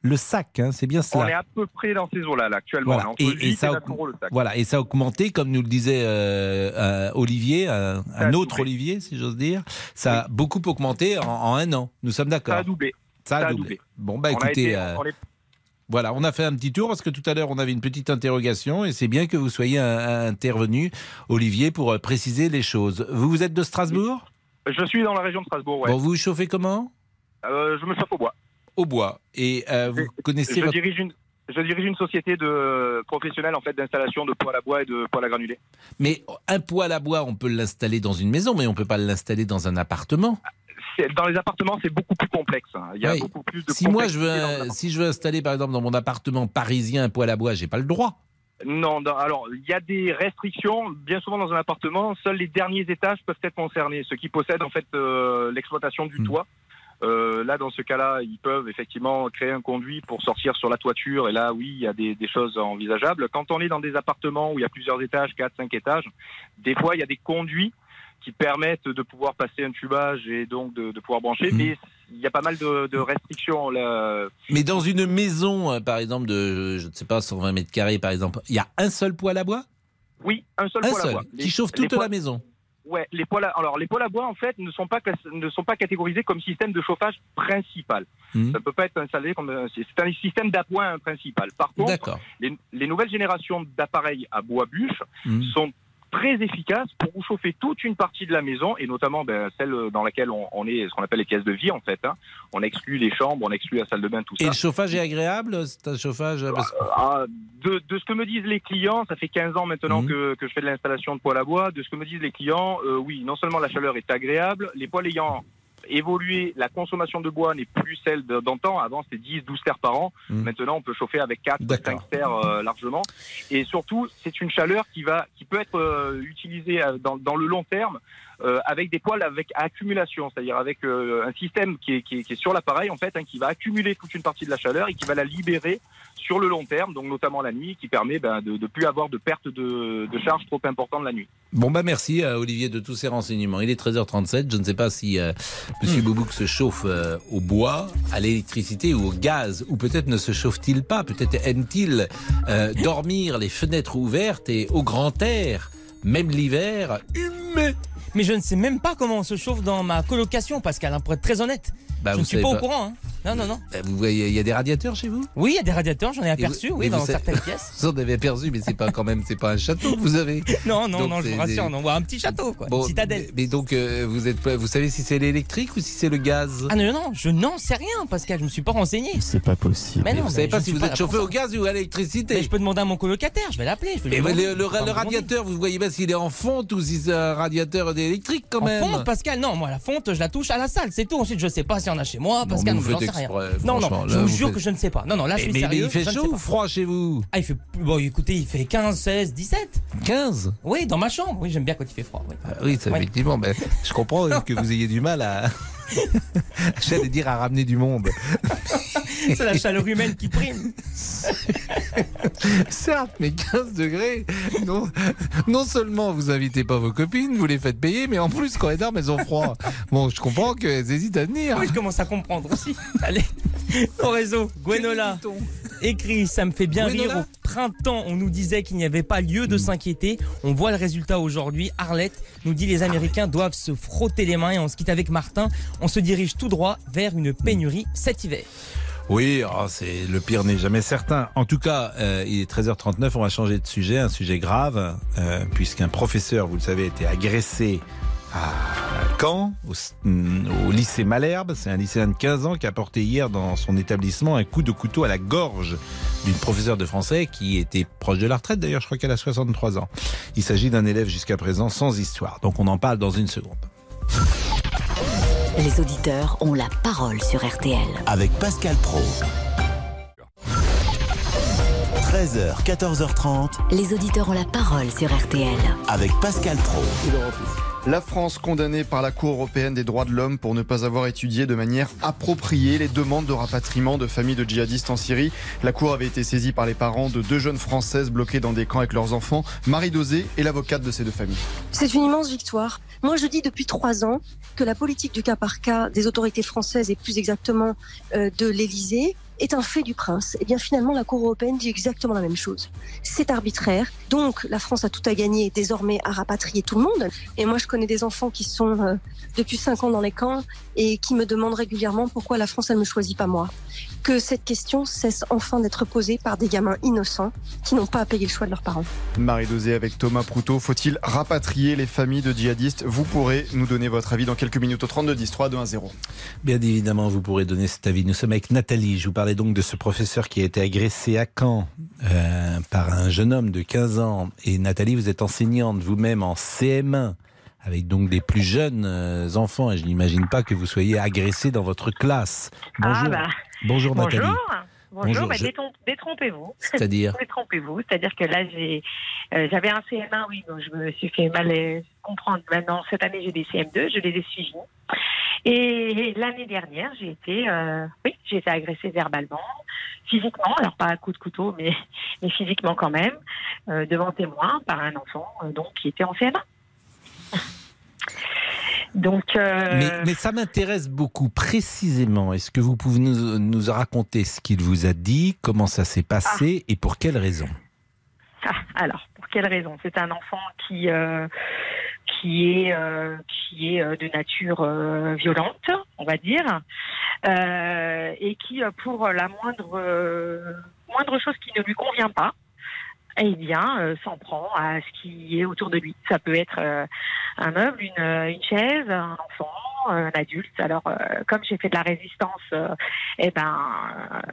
le sac. hein, c'est bien On cela. est à peu près dans ces eaux-là là, actuellement. Voilà. Et, 8 et ça, a 9 augm- euros le sac. voilà. et ça a augmenté, comme nous le disait euh, euh, Olivier, un, autre doublé. Olivier, si j'ose dire. Ça a beaucoup augmenté en, en un an. Nous sommes d'accord. Ça a doublé. Ça a Ça a doublé. doublé. Bon, bah On écoutez. été- euh, on est- voilà, on a fait un petit tour parce que tout à l'heure on avait une petite interrogation et c'est bien que vous soyez intervenu, Olivier, pour euh, préciser les choses. Vous, vous êtes de Strasbourg? Je suis dans la région de Strasbourg. Ouais. Bon, vous vous chauffez comment? Euh, je me chauffe au bois. Au bois. Et euh, vous connaissez Je votre... dirige une. Je dirige une société de professionnelle en fait d'installation de poêle à bois et de poêle à granulés. Mais un poêle à bois, on peut l'installer dans une maison, mais on peut pas l'installer dans un appartement. Dans les appartements, c'est beaucoup plus complexe. hein. Il y a Oui. beaucoup plus de. Si moi je veux, si je veux installer par exemple dans mon appartement parisien un poêle à bois, j'ai pas le droit. Non, alors il y a des restrictions. Bien souvent dans un appartement, seuls les derniers étages peuvent être concernés, ceux qui possèdent en fait euh, l'exploitation Hmm. du toit. Euh, là, dans ce cas-là, ils peuvent effectivement créer un conduit pour sortir sur la toiture. Et là, oui, il y a des, des choses envisageables. Quand on est dans des appartements où il y a plusieurs étages, 4, 5 étages, des fois, il y a des conduits qui permettent de pouvoir passer un tubage et donc de, de pouvoir brancher. Mhm. Mais il y a pas mal de, de restrictions. Là. Mais dans une maison, euh, par exemple de, je ne sais pas, 120 mètres carrés par exemple, il y a un seul poêle à bois? Oui, un seul Un poêle à seul, bois. qui Les- chauffe toute la maison. Ouais, les poêles à, alors les poêles à bois en fait ne sont pas ne sont pas catégorisés comme système de chauffage principal. Mhm. Ça peut pas être installé comme un- c'est un système d'appoint principal. Par contre, les nouvelles générations d'appareils à bois bûche Mhm. sont très efficaces pour vous chauffer toute une partie de la maison et notamment ben, celle dans laquelle on, on est ce qu'on appelle les pièces de vie en fait. hein. On exclut les chambres, on exclut la salle de bain, tout Et ça. le chauffage est agréable C'est un chauffage parce que- Ah, de, de ce que me disent les clients, ça fait 15 ans maintenant Mhm. que, que je fais de l'installation de poêle à bois. De ce que me disent les clients, euh, oui, non seulement la chaleur est agréable, les poêles ayant évolué, la consommation de bois n'est plus celle d'antan. Avant, c'était 10, 12 terres par an. Mhm. Maintenant, on peut chauffer avec 4, D'accord. 5 terres euh, largement. Et surtout, c'est une chaleur qui, va, qui peut être euh, utilisée euh, dans, dans le long terme euh, avec des poils avec accumulation, c'est-à-dire avec euh, un système qui est, qui est, qui est sur l'appareil en fait, hein, qui va accumuler toute une partie de la chaleur et qui va la libérer sur le long terme, donc notamment la nuit, qui permet ben, de ne plus avoir de perte de, de charge trop importante la nuit. Bon, bah merci à Olivier de tous ces renseignements. Il est 13h37. Je ne sais pas si euh, Monsieur Boubouk se chauffe euh, au bois, à l'électricité ou au gaz, ou peut-être ne se chauffe-t-il pas? Peut-être aime-t-il euh, dormir les fenêtres ouvertes et au grand air, même l'hiver, humé. Mais je ne sais même pas comment on se chauffe dans ma colocation, Pascal, hein, pour être très honnête. Bah, je vous ne suis pas, pas. au courant. hein. Non, non, non. Euh, Vous voyez, il y a des radiateurs chez vous? Oui, il y a des radiateurs, j'en ai aperçu, vous- oui, mais dans vous savez- certaines pièces. Vous en avez aperçu, mais c'est pas quand même, c'est pas un château que vous avez. Non, non, Donc, non, je vous rassure, des- non, un petit château, quoi, Bon, une citadelle. Mais, mais donc, euh, vous êtes, vous savez si c'est l'électrique ou si c'est le gaz? Ah non, non, je n'en sais rien, Pascal, je me suis pas renseigné. C'est pas possible. Mais non, Vous mais savez pas si vous êtes chauffé au gaz ou à l'électricité Mais je peux demander à mon colocataire, je vais l'appeler. demander. le, radiateur, vous voyez pas s'il est en fonte ou si c'est un radiateur électrique quand En même? fonte, Pascal, non, moi la fonte, je la touche à la salle, c'est tout. Ensuite, je sais pas si on a chez moi, Pascal, mais non, vous j'en sais rien. Non, non, je vous jure que je ne sais pas. Non, non, là, je Mais- suis mais- mais sérieux. il fait chaud ou froid chez vous? Ah, il fait. Bon, écoutez, il fait 15, 16, 17. 15 Oui, dans ma chambre. Oui, j'aime bien quand il fait froid. Oui, Ah Oui, ça, Ouais. effectivement. mais je comprends que vous ayez du mal à. J'allais dire à ramener du monde. C'est la chaleur humaine qui prime. Certes, mais 15 degrés, non, non seulement vous invitez pas vos copines, vous les faites payer, mais en plus, quand elles dorment, elles ont froid. Bon, je comprends qu'elles hésitent à venir. Oui, je commence à comprendre aussi. Allez, au réseau, Gwenola écrit Ça me fait bien Gwenola rire. Au printemps, on nous disait qu'il n'y avait pas lieu de s'inquiéter. On voit le résultat aujourd'hui. Arlette nous dit Les Américains doivent se frotter les mains et on se quitte avec Martin. On se dirige tout droit vers une pénurie cet hiver. Oui, oh, c'est le pire n'est jamais certain. En tout cas, euh, il est 13h39, on va changer de sujet, un sujet grave, euh, puisqu'un professeur, vous le savez, a été agressé à Caen, au, mm, au lycée Malherbe. C'est un lycéen de 15 ans qui a porté hier dans son établissement un coup de couteau à la gorge d'une professeure de français qui était proche de la retraite. D'ailleurs, je crois qu'elle a 63 ans. Il s'agit d'un élève jusqu'à présent sans histoire. Donc on en parle dans une seconde. Les auditeurs ont la parole sur RTL. Avec Pascal Pro. 13h, 14h30. Les auditeurs ont la parole sur RTL. Avec Pascal Pro. La France condamnée par la Cour européenne des droits de l'homme pour ne pas avoir étudié de manière appropriée les demandes de rapatriement de familles de djihadistes en Syrie. La Cour avait été saisie par les parents de deux jeunes Françaises bloquées dans des camps avec leurs enfants. Marie Dosé est l'avocate de ces deux familles. C'est une immense victoire. Moi, je dis depuis trois ans que la politique du cas par cas des autorités françaises et plus exactement euh, de l'Élysée est un fait du prince. Et bien finalement, la Cour européenne dit exactement la même chose. C'est arbitraire. Donc, la France a tout à gagner désormais à rapatrier tout le monde. Et moi, je connais des enfants qui sont euh, depuis cinq ans dans les camps et qui me demandent régulièrement pourquoi la France, elle me choisit pas moi. Que cette question cesse enfin d'être posée par des gamins innocents qui n'ont pas à payer le choix de leurs parents. Marie Dosé avec Thomas Proutot. Faut-il rapatrier les familles de djihadistes? Vous pourrez nous donner votre avis dans quelques minutes au 32 10 3 2 1 0. Bien évidemment, vous pourrez donner cet avis. Nous sommes avec Nathalie. Je vous parlais donc de ce professeur qui a été agressé à Caen euh, par un jeune homme de 15 ans. Et Nathalie, vous êtes enseignante vous-même en CM1 avec donc des plus jeunes euh, enfants. Et je n'imagine pas que vous soyez agressé dans votre classe. Bonjour. Ah bah. Bonjour Nathalie. Bonjour. Bonjour, Bonjour, bah, je- détom- détrompez-vous. C'est-à-dire Détrompez-vous. C'est-à-dire que là, j'ai, euh, j'avais un CM1, oui, donc je me suis fait mal euh, comprendre. Maintenant, cette année, j'ai des CM2, je les ai suivis. Et l'année dernière, j'ai été, euh, oui, j'ai été agressée verbalement, physiquement, alors pas à coup de couteau, mais, mais physiquement quand même, euh, devant témoin, par un enfant donc qui était en CM1. Donc, euh, mais, mais ça m'intéresse beaucoup. Précisément. Est-ce que vous pouvez nous, nous raconter ce qu'il vous a dit, comment ça s'est passé et pour quelles raisons Ah, alors, pour quelle raison? C'est un enfant qui euh, qui est euh, qui est de nature violente, on va dire, et qui, pour la moindre moindre chose qui ne lui convient pas, eh bien, euh, s'en prend à ce qui est autour de lui. Ça peut être euh, un meuble, une, euh, une chaise, un enfant, un adulte. Alors, euh, comme j'ai fait de la résistance, eh ben,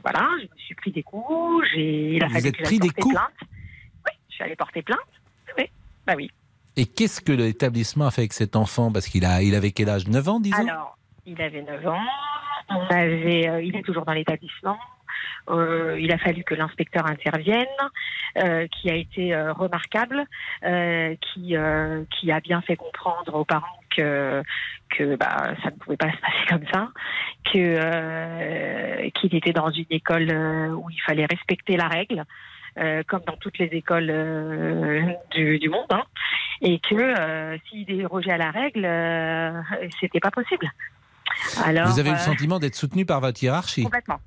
voilà, je me suis pris des coups. J'ai, il a Vous fallu êtes que pris des coups? plainte. Oui, je suis allée porter plainte. Oui, bah oui. Et qu'est-ce que l'établissement a fait avec cet enfant? Parce qu'il a, il avait quel âge? 9 ans, disons Alors, il avait 9 ans. On avait, il est toujours dans l'établissement. Euh, il a fallu que l'inspecteur intervienne, euh, qui a été euh, remarquable, qui, qui a bien fait comprendre aux parents que, que bah, ça ne pouvait pas se passer comme ça, que qu'il était dans une école où il fallait respecter la règle. euh, comme dans toutes les écoles euh, du, du monde, hein, et que euh, s'il dérogeait à la règle, c'était pas possible. Alors, vous avez eu le sentiment d'être soutenu par votre hiérarchie? Complètement.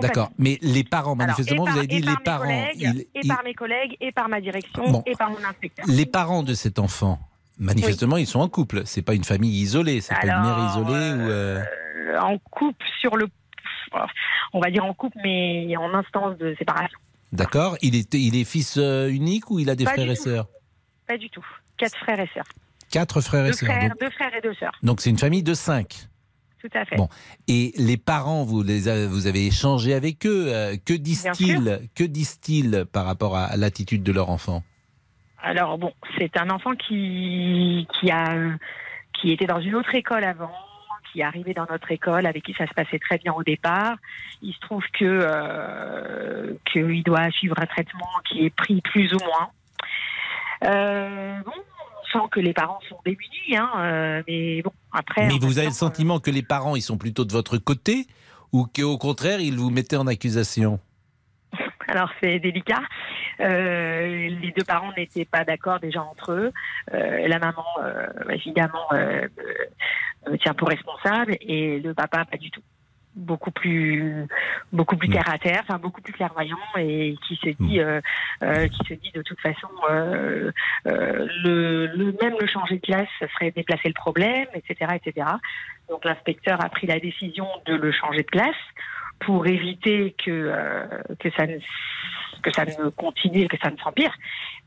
D'accord. Mais les parents, manifestement, par- vous avez dit les parents. et par mes collègues, et par ma direction, Bon. et par mon inspecteur. Les parents de cet enfant, manifestement, ils sont en couple. C'est pas une famille isolée. C'est pas une mère isolée ou. euh, Euh, en couple sur le. On va dire en couple, mais en instance de séparation. D'accord. Il est, il est fils euh, unique ou il a des Pas frères et tout. sœurs? Pas du tout. Quatre frères et sœurs. Quatre frères et Deux sœurs. frères, Donc- deux frères et deux sœurs. Donc c'est une famille de cinq. Tout à fait. Bon. Et les parents, vous, les a- vous avez échangé avec eux. euh, que disent-ils Que disent-ils par rapport à l'attitude de leur enfant? Alors bon, c'est un enfant qui qui a qui était dans une autre école avant, qui est arrivé dans notre école, avec qui ça se passait très bien au départ. Il se trouve que euh, qu'il doit suivre un traitement qui est pris plus ou moins. Euh, bon, on sent que les parents sont démunis, hein, euh, mais bon, après. Mais vous avez le sentiment que les parents, ils sont plutôt de votre côté ou qu'au contraire, ils vous mettaient en accusation? Alors c'est délicat. Euh, les deux parents n'étaient pas d'accord déjà entre eux. Euh, la maman, euh, évidemment, euh, me- me tient pour responsable et le papa pas du tout. Beaucoup plus, beaucoup plus terre à terre, enfin beaucoup plus clairvoyant et qui se dit, euh, euh, qui se dit de toute façon, euh, euh, le, le même le changer de classe, serait déplacer le problème, etc., etc. Donc l'inspecteur a pris la décision de le changer de classe pour éviter que euh, que ça ne que ça ne continue que ça ne s'empire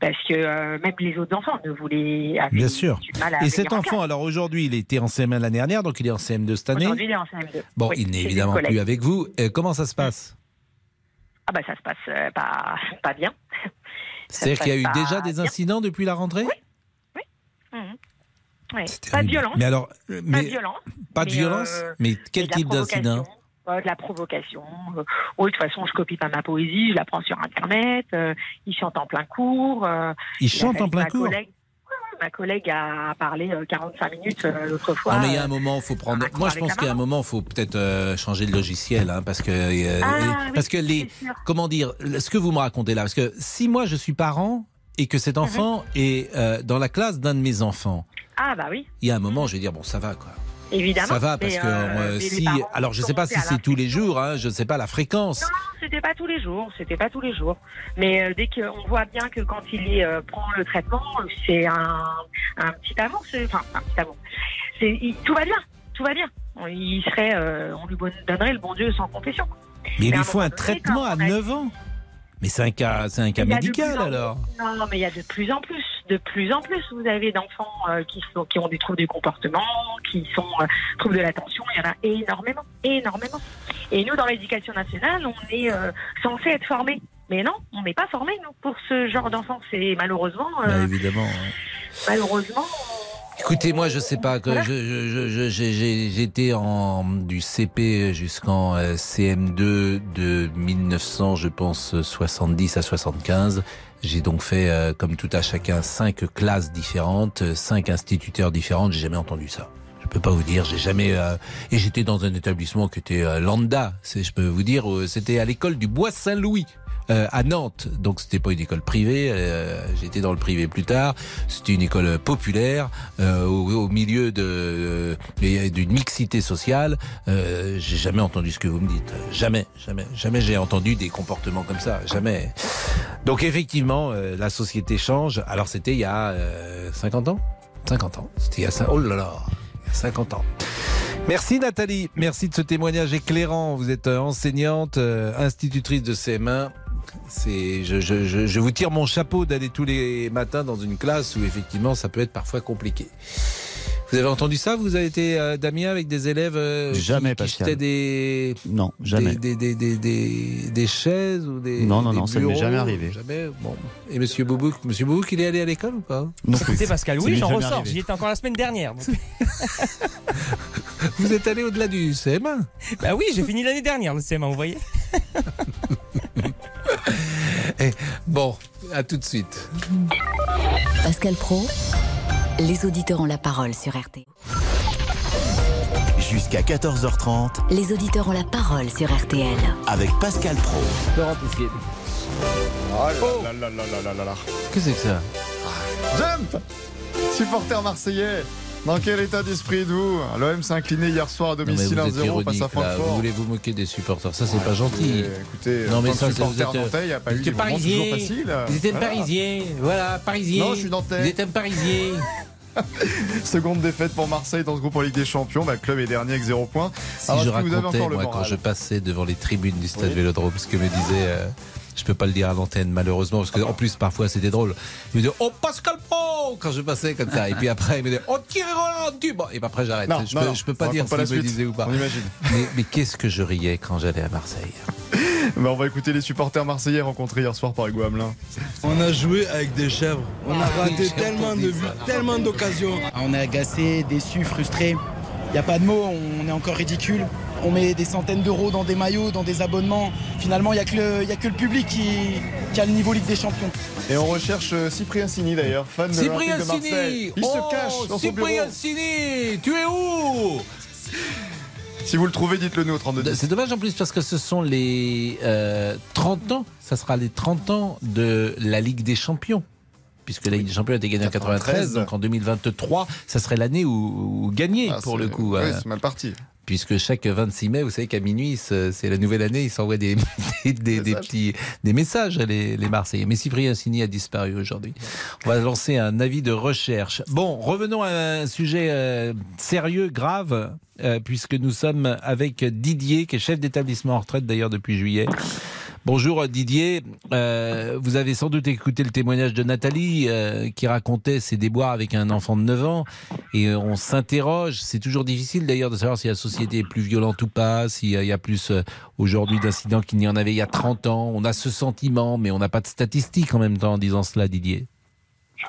parce que euh, même les autres enfants ne voulaient Bien sûr. du mal à Et cet en enfant, alors aujourd'hui, il était en CM1 l'année dernière, donc il est en CM2 cette année. Aujourd'hui, il est en CM2. Bon, Oui, il n'est évidemment plus avec vous. Euh, comment ça se passe? Ah bah ça se passe euh, pas pas bien. C'est-à-dire qu'il y a eu déjà des bien. incidents depuis la rentrée? Mhm. Ouais. Pas de violence. Mais alors, pas de violence. pas de mais, violence euh, Mais quel type d'incident? De la provocation. Euh, oh, de toute façon, je copie pas ma poésie, je la prends sur Internet. euh, il chante en plein cours. euh, Il chante en plein cours? Ma collègue a parlé euh, 45 minutes l'autre fois. Non, mais il y a un moment, il faut prendre. Moi, je pense qu'il y a un moment, il faut peut-être euh, changer de logiciel, hein, parce que euh, Ah, et- oui, parce que les, comment dire, ce que vous me racontez là, parce que si moi je suis parent et que Mhm. cet enfant est euh, dans la classe d'un de mes enfants, Ah bah oui, il y a un moment, je vais dire bon, ça va quoi. Évidemment. Ça va parce Mais, que euh, si, alors je sont sais pas si c'est tous les jours, hein, je sais pas la fréquence. Non, c'était pas tous les jours, c'était pas tous les jours. Mais euh, dès qu'on voit bien que quand il euh, prend le traitement, c'est un, un petit c'est- enfin un petit il- tout va bien, tout va bien. Il serait, euh, on lui donnerait le bon Dieu sans confession. Mais il Mais lui faut un donné, traitement à quand on a- 9 ans. Mais c'est un cas, c'est un cas médical plus alors. Non, mais il y a de plus en plus, de plus en plus, vous avez d'enfants euh, qui sont, qui ont des troubles du comportement, qui sont euh, troubles de l'attention. Il y en a énormément, énormément. Et nous, dans l'éducation nationale, on est euh, censé être formés. Mais non, on n'est pas formés nous pour ce genre d'enfants. C'est malheureusement, euh, Bah, évidemment. malheureusement, Écoutez, moi, je sais pas que je, je, je- je- j'ai- j'ai- j'étais en du CP jusqu'en euh, CM2 de 1900, je pense 70 à 75. J'ai donc fait, euh, comme tout à chacun, cinq classes différentes, cinq instituteurs différentes. J'ai jamais entendu ça. Je peux pas vous dire, j'ai jamais. euh, et j'étais dans un établissement qui était euh, lambda. C'est, je peux vous dire, euh, c'était à l'école du Bois Saint-Louis. Euh, à Nantes, donc c'était pas une école privée. euh, J'étais dans le privé plus tard. C'était une école populaire euh, au, au milieu de euh, d'une mixité sociale. Euh, j'ai jamais entendu ce que vous me dites. Jamais, jamais, jamais j'ai entendu des comportements comme ça. Jamais. Donc effectivement, euh, la société change. Alors c'était il y a euh, 50 ans? 50 ans. C'était il y a 5... Oh là là, il y a 50 ans. Merci Nathalie, merci de ce témoignage éclairant. Vous êtes enseignante, institutrice de CM1. C'est, je, je, je, je vous tire mon chapeau d'aller tous les matins dans une classe où effectivement ça peut être parfois compliqué. Vous avez entendu ça Vous avez été euh, Damien avec des élèves euh, qui- Jamais, qui, jetaient des Non, jamais. des, des, des, des, des- des chaises ou des Non, non, des non, ça ne m'est bureaux jamais arrivé. Jamais. Bon. Et Monsieur Boubouk, Monsieur Boubouk, il est allé à l'école ou pas? Non plus. Écoutez Pascal, oui, j'en ressors. J'y étais encore la semaine dernière. Vous êtes allé au-delà du CM1 bah oui, j'ai fini l'année dernière le CM1, vous voyez. Eh, bon, à tout de suite. Pascal Pro, les auditeurs ont la parole sur RT. Jusqu'à 14h30 Les auditeurs ont la parole sur RTL. avec Pascal Pro. Laurent Tessier. Oh là là là là là là là. Qu'est-ce que c'est que ça? Jump Supporter marseillais dans quel état d'esprit êtes-vous L'OM s'est incliné hier soir à Non, domicile vous êtes 1-0 face à. Francfort. Vous voulez vous moquer des supporters, ça c'est pas gentil. Écoutez, non en mais ça vous supporter êtes nantais, il n'y a pas eu vous des parisien. toujours faciles. Vous êtes un Voilà. parisien, voilà, parisien. Non, je suis nantais. Vous êtes un parisien. Seconde défaite pour Marseille dans ce groupe en Ligue des Champions. Bah, le club est dernier avec 0 points. Si Alors, je que vous avez racontais, moi, quand je passais devant les tribunes du stade Oui. Vélodrome, ce que me disait, euh, je peux pas le dire à l'antenne malheureusement, parce que en plus parfois c'était drôle. Il me disait Oh Pascal Pro quand je passais comme ça, et puis après il me disait Oh Thierry Roland, tu bon, et puis après j'arrête. Non, Je, non, peux, non, je peux on pas dire pas la me disait ou pas. On imagine. Mais, mais qu'est-ce que je riais quand j'allais à Marseille Bah, on va écouter les supporters marseillais rencontrés hier soir par Hugo Hamelin. On a joué avec des chèvres. On a Ah, raté tellement de buts, ça. tellement d'occasions. On est agacé, déçu, frustré. Il n'y a pas de mots, on est encore ridicule. On met des centaines d'euros dans des maillots, dans des abonnements. Finalement, il n'y a, que le- il y a que le public qui, qui a le niveau Ligue des Champions. Et on recherche euh, Cyprien Sini d'ailleurs, fan de Cyprien l'Olympique de Marseille. Sini Il Oh, se cache dans son. Cyprien Sini Tu es où? Si vous le trouvez, dites-le nous au 32 C'est dommage en plus parce que ce sont les euh, 30 ans, ça sera les 30 ans de la Ligue des Champions. Puisque la Ligue des Champions a été gagnée en 93, 93. donc en 2023, ça serait l'année où, où gagner Ah, pour le coup. ouais, euh, c'est mal parti. Puisque chaque 26 mai, vous savez qu'à minuit, c'est la nouvelle année, ils s'envoient des, des, des- des petits des messages, les, les Marseillais. Mais Cyprien Sini a disparu aujourd'hui. On va lancer un avis de recherche. Bon, revenons à un sujet euh, sérieux, grave, euh, puisque nous sommes avec Didier, qui est chef d'établissement en retraite d'ailleurs depuis juillet. Bonjour Didier, Euh, vous avez sans doute écouté le témoignage de Nathalie euh, qui racontait ses déboires avec un enfant de 9 ans. Et euh, on s'interroge, c'est toujours difficile d'ailleurs de savoir si la société est plus violente ou pas, s'il y a- plus euh, aujourd'hui d'incidents qu'il n'y en avait il y a 30 ans, on a ce sentiment mais on n'a pas de statistiques en même temps en disant cela Didier.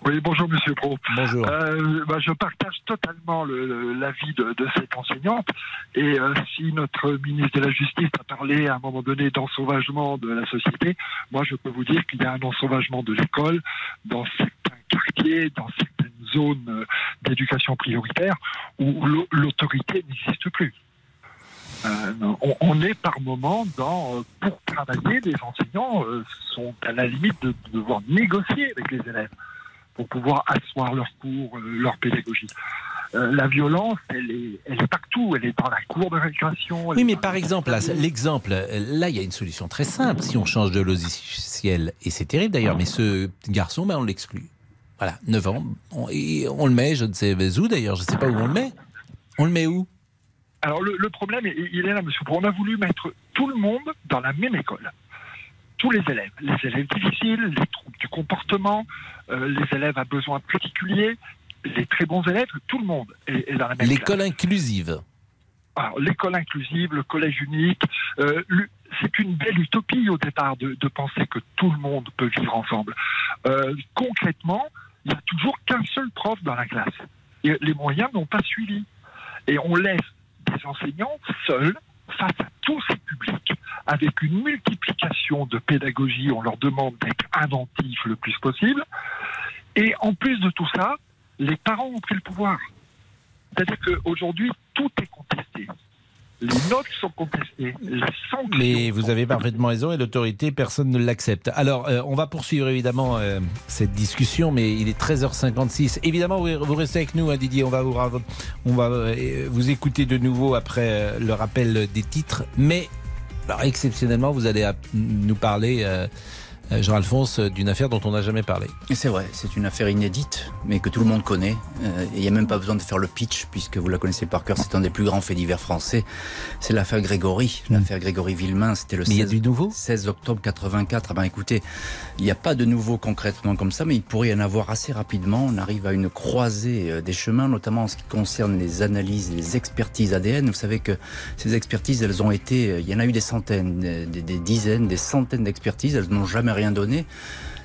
Oui, bonjour Monsieur Pro. Bonjour. Euh, bah, je partage totalement le- le- l'avis de, de cette enseignante. Et euh, si notre ministre de la Justice a parlé à un moment donné d'ensauvagement de la société, moi je peux vous dire qu'il y a un ensauvagement de l'école dans certains quartiers, dans certaines zones euh, d'éducation prioritaire où l'au- l'autorité n'existe plus. Euh, on, on est par moment dans euh, pour travailler, les enseignants euh, sont à la limite de, de devoir négocier avec les élèves pour pouvoir asseoir leurs cours, euh, leur pédagogie. Euh, la violence, elle est, elle est partout. Elle est dans la cour de récréation. Oui, mais par exemple, là, l'exemple, euh, là, il y a une solution très simple. Si on change de logiciel, et c'est terrible d'ailleurs, mais ce garçon, ben, on l'exclut. Voilà, 9 ans, on, et on le met, je ne sais où d'ailleurs, je ne sais pas où on le met. On le met où? Alors le, le problème, il est là, monsieur. On a voulu mettre tout le monde dans la même école. Tous les élèves. Les élèves difficiles, les troubles du comportement, euh, les élèves à besoins particuliers, les très bons élèves, tout le monde est, est dans la même. L'école inclusive. Alors, l'école inclusive, le collège unique, euh, c'est une belle utopie au départ de, de penser que tout le monde peut vivre ensemble. Euh, concrètement, il n'y a toujours qu'un seul prof dans la classe. Et les moyens n'ont pas suivi. Et on laisse des enseignants seuls face à tous ces publics, avec une multiplication de pédagogie. On leur demande d'être inventifs le plus possible. Et en plus de tout ça, les parents ont pris le pouvoir. C'est-à-dire qu'aujourd'hui, tout est contesté. Les notes sont contestées. Mais vous avez parfaitement raison et l'autorité, personne ne l'accepte. Alors, euh, on va poursuivre évidemment euh, cette discussion, mais il est 13h56. Évidemment, vous, vous restez avec nous, hein, Didier. On va, vous, ra- on va euh, vous écouter de nouveau après le rappel des titres. Mais, alors, exceptionnellement, vous allez nous parler, Jean-Alphonse, d'une affaire dont on n'a jamais parlé. C'est vrai, c'est une affaire inédite, mais que tout le monde connaît. Euh, il n'y a même pas besoin de faire le pitch, puisque vous la connaissez par cœur. C'est un des plus grands faits divers français. C'est l'affaire Grégory. L'affaire Grégory Villemain, c'était le Hmm. Mais il y a 16, du nouveau? 16 octobre 84. Ah ben écoutez, il n'y a pas de nouveau concrètement comme ça, mais il pourrait y en avoir assez rapidement. On arrive à une croisée euh, des chemins, notamment en ce qui concerne les analyses, les expertises ADN. Vous savez que ces expertises, elles ont été, euh, il y en a eu des centaines, des, des- des dizaines, des centaines d'expertises. Elles n'ont jamais rien donné.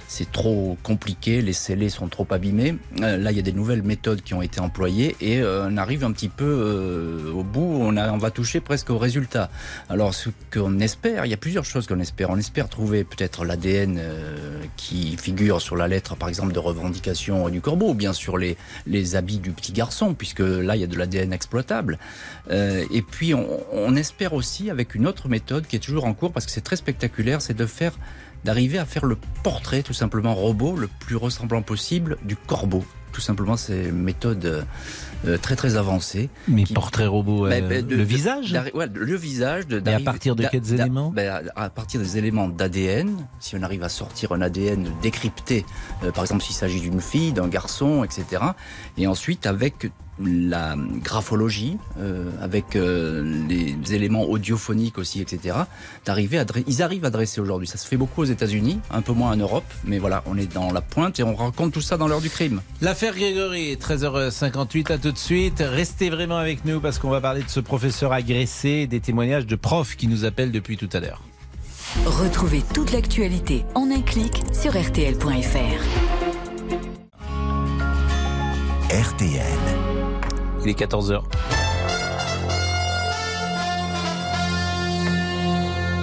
c'est trop compliqué, les scellés sont trop abîmés. Euh, là, il y a des nouvelles méthodes qui ont été employées et euh, on arrive un petit peu euh, au bout, on, va toucher presque au résultat. Alors, ce qu'on espère, il y a plusieurs choses qu'on espère. On espère trouver peut-être l'ADN qui figure sur la lettre, par exemple, de revendication du corbeau, bien sur les, habits du petit garçon, puisque là, il y a de l'ADN exploitable. Et puis, on, on espère aussi, avec une autre méthode qui est toujours en cours, parce que c'est très spectaculaire, c'est de faire d'arriver à faire le portrait tout simplement robot le plus ressemblant possible du corbeau. Tout simplement, c'est une méthode euh, très très avancée. Mais portrait robot, euh, de- le de- visage ouais, Le visage. De, Et à partir de quels éléments ben, à à partir des éléments d'ADN, si on arrive à sortir un ADN décrypté, euh, par exemple s'il s'agit d'une fille, d'un garçon, etc. Et ensuite avec la graphologie, euh, avec euh, les éléments audiophoniques aussi, etc. D'arriver à ils arrivent à dresser aujourd'hui. Ça se fait beaucoup aux États-Unis, un peu moins en Europe, mais voilà, on est dans la pointe et on raconte tout ça dans l'heure du crime. L'affaire Grégory, 13h58, à tout de suite. Restez vraiment avec nous parce qu'on va parler de ce professeur agressé, des témoignages de profs qui nous appellent depuis tout à l'heure. Retrouvez toute l'actualité en un clic sur rtl.fr. RTL. Il est 14h.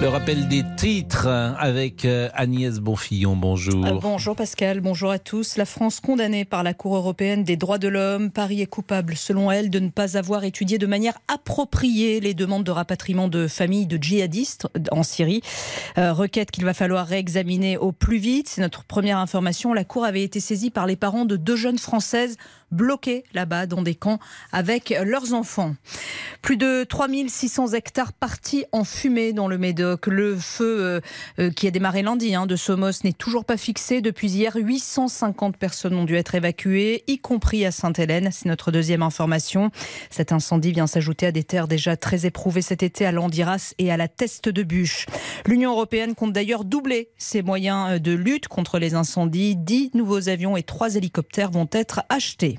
Le rappel des titres avec euh, Agnès Bonfillon. Bonjour. Euh, bonjour Pascal, bonjour à tous. La France condamnée par la Cour européenne des droits de l'homme. Paris est coupable, selon elle, de ne pas avoir étudié de manière appropriée les demandes de rapatriement de familles de djihadistes en Syrie. Euh, requête qu'il va falloir réexaminer au plus vite. C'est notre première information. La Cour avait été saisie par les parents de deux jeunes Françaises bloquées là-bas dans des camps avec leurs enfants. Plus de 3600 hectares partis en fumée dans le Médoc. Le feu euh, euh, qui a démarré lundi hein, de Somos n'est toujours pas fixé. Depuis hier, 850 personnes ont dû être évacuées, y compris à Sainte-Hélène. C'est notre deuxième information. Cet incendie vient s'ajouter à des terres déjà très éprouvées cet été à Landiras et à la Teste de Bûche. L'Union européenne compte d'ailleurs doubler ses moyens euh, de lutte contre les incendies. Dix nouveaux avions et trois hélicoptères vont être achetés.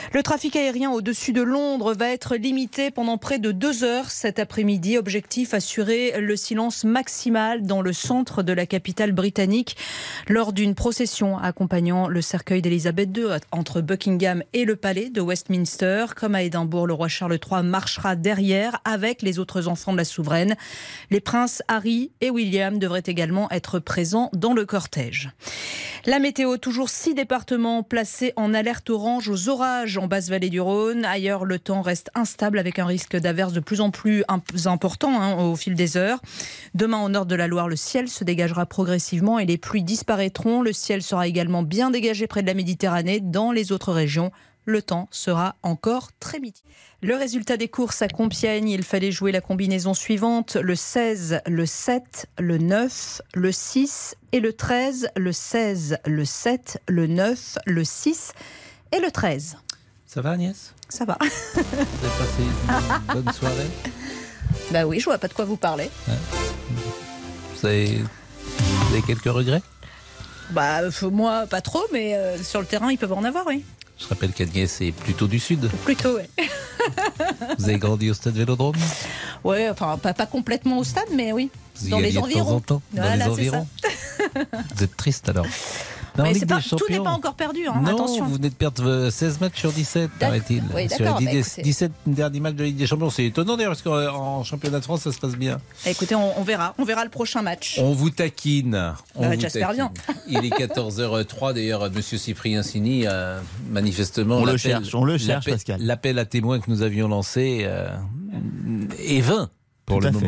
Le trafic aérien au-dessus de Londres va être limité pendant près de deux heures cet après-midi. Objectif assurer le silence maximal dans le centre de la capitale britannique lors d'une procession accompagnant le cercueil d'Elisabeth II entre Buckingham et le palais de Westminster. Comme à Édimbourg, le roi Charles III marchera derrière avec les autres enfants de la souveraine. Les princes Harry et William devraient également être présents dans le cortège. La météo, toujours six départements placés en alerte orange aux orages en basse-vallée du Rhône. Ailleurs, le temps reste instable avec un risque d'averse de plus en plus imp- important hein, au fil des heures. Demain, au nord de la Loire, le ciel se dégagera progressivement et les pluies disparaîtront. Le ciel sera également bien dégagé près de la Méditerranée. Dans les autres régions, le temps sera encore très mitigé. Le résultat des courses à Compiègne, il fallait jouer la combinaison suivante le 16, le 7, le 9, le 6 et le 13, le 16, le 7, le 9, le 6 et le 13. Ça va Agnès? Ça va. Vous avez passé une bonne soirée? Bah oui, je vois pas de quoi vous parlez. vous avez, vous avez quelques regrets? Bah moi pas trop, mais euh, sur le terrain ils peuvent en avoir, oui. Je rappelle qu'Agnès est plutôt du sud. Plutôt, ouais. Vous avez grandi au stade Vélodrome? Ouais, enfin pas, pas complètement au stade, mais oui. Vous y dans les alliez de temps environs. en temps Dans Voilà, les environs Vous êtes triste alors Non, Mais pas- tout n'est pas encore perdu, hein, non, attention. vous venez de perdre euh, 16 matchs sur 17, paraît-il. Oui, sur les bah, 10 écoutez. 17 derniers matchs de Ligue des Champions. C'est étonnant d'ailleurs, parce qu'en championnat de France, ça se passe bien. Écoutez, on, on verra, on verra le prochain match. On vous taquine. On Bah, vous taquine. bien. Il est 14h03. D'ailleurs, Monsieur Cyprien Sini, euh, manifestement, On le l'appel- cherche, on le cherche, l'appel- Pascal. L'appel à témoins que nous avions lancé euh, est vain pour Tout le fait.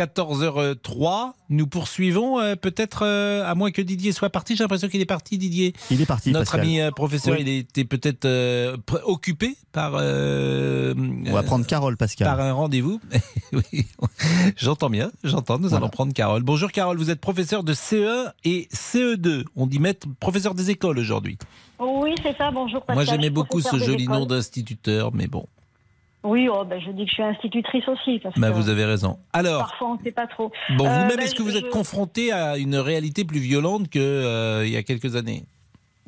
Moment. 14h03, nous poursuivons euh, peut-être euh, à moins que Didier soit parti. J'ai l'impression qu'il est parti, Didier. Il est parti, Notre Pascal. ami euh, professeur, Oui. il était peut-être euh, occupé par. euh, On va prendre Carole, Pascal. Par un rendez-vous. oui, j'entends bien, j'entends. Nous allons prendre Carole. Bonjour Carole, vous êtes professeur de CE1 et CE2. On dit maître professeur des écoles aujourd'hui. Oui, c'est ça, bonjour Pascal. Moi j'aimais beaucoup ce joli nom d'instituteur, mais bon, Oui, oh, ben, je dis que je suis institutrice aussi. Parce bah, que vous avez raison. Alors, Parfois, on ne sait pas trop. bon, Euh, vous-même, ben, est-ce que vous je- êtes confronté à une réalité plus violente qu'il y a quelques années?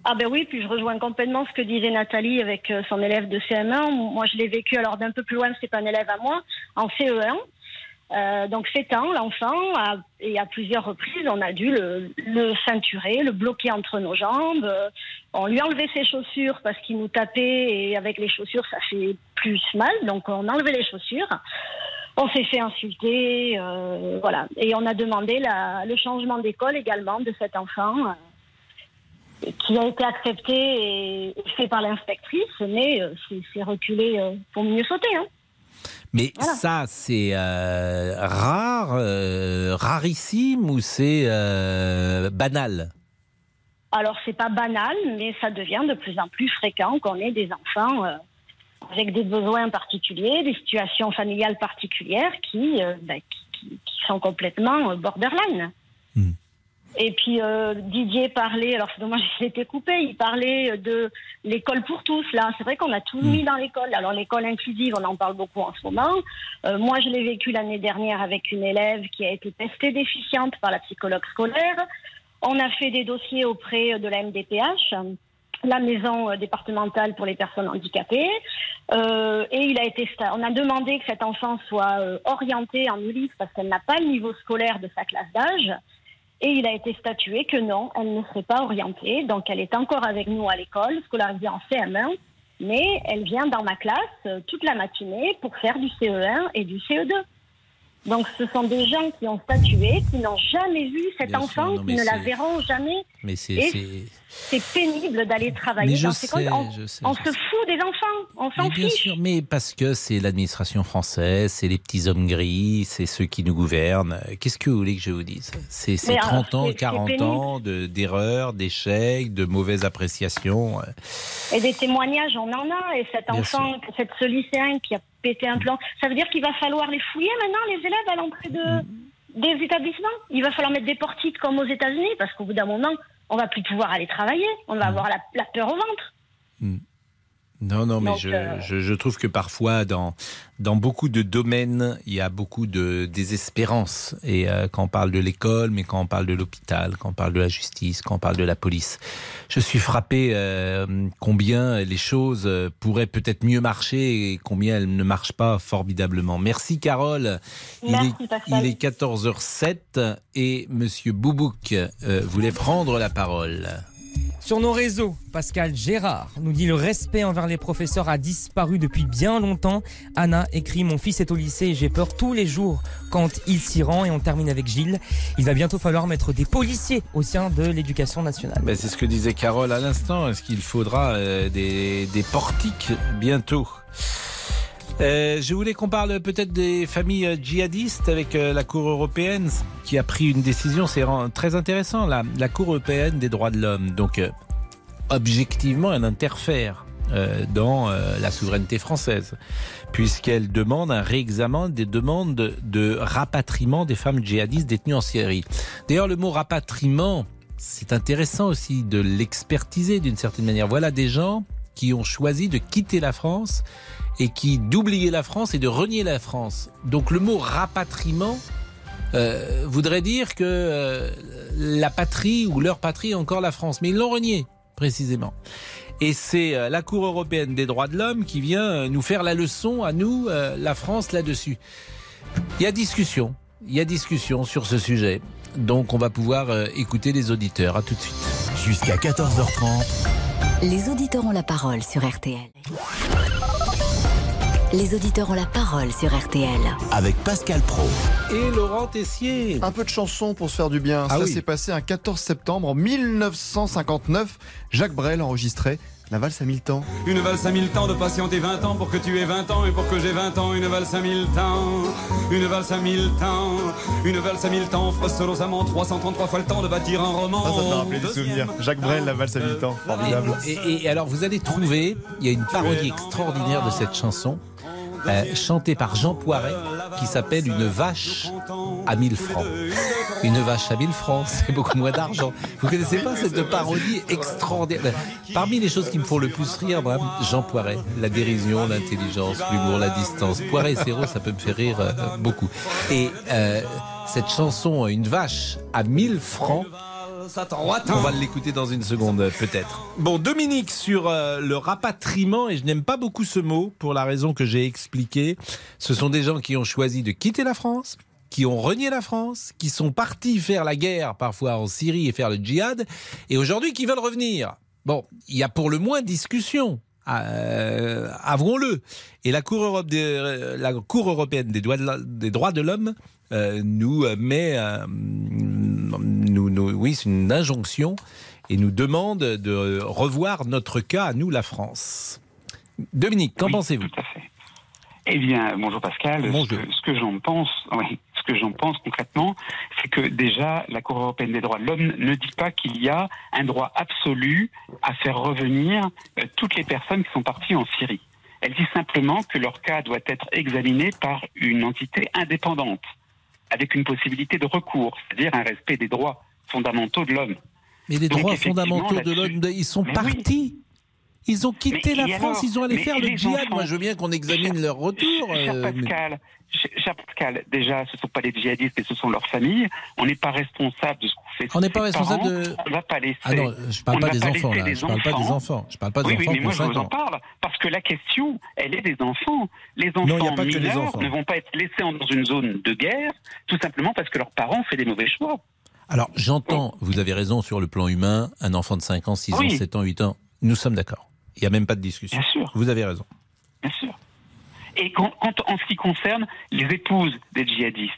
Ah ben oui, puis je rejoins complètement ce que disait Nathalie avec euh, son élève de CM1. Moi, je l'ai vécu alors d'un peu plus loin, c'est pas un élève à moi, en CE1. Euh, donc 7 ans, l'enfant, et à plusieurs reprises, on a dû le, ceinturer, le bloquer entre nos jambes. Euh, On lui enlevait ses chaussures parce qu'il nous tapait et avec les chaussures, ça fait plus mal. Donc on enlevait les chaussures. On s'est fait insulter, euh, voilà. Et on a demandé le changement d'école également de cet enfant, qui a été accepté et fait par l'inspectrice, mais c'est reculé pour mieux sauter. Hein. Mais ça, c'est euh, rare, euh, rarissime ou c'est euh, banal? Alors, c'est pas banal, mais ça devient de plus en plus fréquent qu'on ait des enfants avec des besoins particuliers, des situations familiales particulières qui, bah, qui, qui- qui sont complètement borderline. Et puis euh, Didier parlait, alors c'est dommage qu'il était coupé, il parlait de l'école pour tous. Là, c'est vrai qu'on a tout mis dans l'école. Alors l'école inclusive, on en parle beaucoup en ce moment. Euh, moi, je l'ai vécu l'année dernière avec une élève qui a été testée déficiente par la psychologue scolaire. On a fait des dossiers auprès de la MDPH, la maison euh, départementale pour les personnes handicapées, Euh, et il a été, on a demandé que cet enfant soit euh, orienté en ULIS parce qu'elle n'a pas le niveau scolaire de sa classe d'âge. Et il a été statué que non, elle ne serait pas orientée. Donc elle est encore avec nous à l'école, scolarisée en CM1, mais elle vient dans ma classe euh, toute la matinée pour faire du CE1 et du CE2. Donc ce sont des gens qui ont statué, qui n'ont jamais vu cet Bien sûr, enfant, non, qui ne la verront jamais. Mais c'est. Pénible d'aller travailler Mais je dans sais. On, je sais, on je se fout des enfants, on s'en Mais bien fiche. sûr, mais parce que c'est l'administration française, c'est les petits hommes gris, c'est ceux qui nous gouvernent. Qu'est-ce que vous voulez que je vous dise? C'est c'est Mais alors, 30 ans, c'est- c'est 40 pénible. ans de- d'erreurs, d'échecs, de mauvaises appréciations. Et des témoignages, on en a. Et cet enfant, cette, ce lycéen qui a pété un plan, ça veut dire qu'il va falloir les fouiller maintenant, les élèves, à l'entrée de, des établissements. Il va falloir mettre des portiques comme aux États-Unis, parce qu'au bout d'un moment, on va plus pouvoir aller travailler. On va avoir la, la peur au ventre. Non, non, mais Donc, je, euh, je, je trouve que parfois, dans, dans beaucoup de domaines, il y a beaucoup de désespérance. Et euh, quand on parle de l'école, mais quand on parle de l'hôpital, quand on parle de la justice, quand on parle de la police, je suis frappé euh, combien les choses euh, pourraient peut-être mieux marcher et combien elles ne marchent pas formidablement. Merci Carole. Merci, il, est, il est 14h07 et Monsieur Boubouk euh, voulait prendre la parole. Sur nos réseaux, Pascal Gérard nous dit le respect envers les professeurs a disparu depuis bien longtemps. Anna écrit Mon fils est au lycée et j'ai peur tous les jours quand il s'y rend. Et on termine avec Gilles. Il va bientôt falloir mettre des policiers au sein de l'éducation nationale. Ben, c'est ce que disait Carole à l'instant. Est-ce qu'il faudra euh, des portiques bientôt? Euh, je voulais qu'on parle peut-être des familles euh, djihadistes avec euh, la Cour européenne qui a pris une décision. C'est très intéressant. La, Cour européenne des droits de l'homme. Donc, euh, objectivement, elle interfère dans la souveraineté française, puisqu'elle demande un réexamen des demandes de, de rapatriement des femmes djihadistes détenues en Syrie. D'ailleurs, le mot rapatriement, c'est intéressant aussi de l'expertiser d'une certaine manière. Voilà des gens qui ont choisi de quitter la France et qui d'oublier la France et de renier la France. Donc le mot rapatriement euh, voudrait dire que euh, la patrie ou leur patrie est encore la France. Mais ils l'ont renié, précisément. Et c'est euh, la Cour européenne des droits de l'homme qui vient nous faire la leçon à nous, la France, là-dessus. Il y a discussion. Il y a discussion sur ce sujet. Donc on va pouvoir écouter les auditeurs. À tout de suite. Jusqu'à 14h30. Les auditeurs ont la parole sur RTL. Les auditeurs ont la parole sur RTL. Avec Pascal Pro. Et Laurent Tessier. Un peu de chanson pour se faire du bien. Ah Ça oui. s'est passé un 14 septembre en 1959. Jacques Brel enregistrait La valse à mille temps. Une valse à mille temps de patienter 20 ans pour que tu aies 20 ans et pour que j'ai 20 ans. Une valse à mille temps, une valse à mille temps, une valse à mille temps. Froissolosament 333 fois le temps de bâtir un roman. Ça, ça m'a rappelé des souvenirs. Jacques Brel, La valse à mille temps. Formidable. Et, et- et alors, vous allez trouver, il y a une parodie extraordinaire de cette chanson, euh, chantée par Jean Poiret, qui s'appelle Une vache à 1000 francs. Une vache à 1000 francs, c'est beaucoup moins d'argent. Vous connaissez pas cette parodie extraordinaire? Parmi les choses qui me font le plus rire, Jean Poiret, la dérision, l'intelligence, l'humour, la distance. Poiret et Serrault, ça peut me faire rire euh, beaucoup. Et euh, cette chanson, Une vache à 1000 francs, On va l'écouter dans une seconde, peut-être. Bon, Dominique, sur euh, le rapatriement, et je n'aime pas beaucoup ce mot pour la raison que j'ai expliquée. Ce sont des gens qui ont choisi de quitter la France, qui ont renié la France, qui sont partis faire la guerre, parfois en Syrie, et faire le djihad, et aujourd'hui qui veulent revenir. Bon, il y a pour le moins discussion. Euh, avouons-le. Et la Cour, Europe des- euh, la Cour européenne des droits de l'homme nous euh, met, euh, nous, nous- oui, c'est une injonction et nous demande de revoir notre cas à nous, la France. Dominique, qu'en pensez-vous Eh bien, bonjour Pascal. Bonjour. Ce que, ce que j'en pense, oui, ce que j'en pense concrètement, c'est que déjà la Cour européenne des droits de l'homme ne dit pas qu'il y a un droit absolu à faire revenir euh, toutes les personnes qui sont parties en Syrie. Elle dit simplement que leur cas doit être examiné par une entité indépendante, avec une possibilité de recours, c'est-à-dire un respect des droits fondamentaux de l'homme. Mais les Donc, droits fondamentaux de l'homme, ils sont Mais oui. partis. Ils ont quitté Mais la France, alors ils ont allé faire le djihad. enfants Moi, je veux bien qu'on examine leur retour. Cher euh, Pascal, cher Pascal, déjà, ce ne sont pas les djihadistes, mais ce sont leurs familles. On n'est pas responsable de ce qu'on fait. On n'est pas responsable de- On ne va pas laisser. Ah non, je parle pas ne des enfants, là. Je parle pas des enfants. Je parle pas des oui, enfants oui, mais moi je vous en parle parce que la question, elle est des enfants. Les enfants Non, pas les mineurs enfants. ne vont pas être laissés dans une zone de guerre, tout simplement parce que leurs parents ont fait des mauvais choix. Alors, j'entends, vous avez raison sur le plan humain, un enfant de 5 ans, 6 ans, Oui. 7 ans, 8 ans, nous sommes d'accord. Il n'y a même pas de discussion. Bien sûr. Vous avez raison. Bien sûr. Et quand, quand- en ce qui concerne les épouses des djihadistes,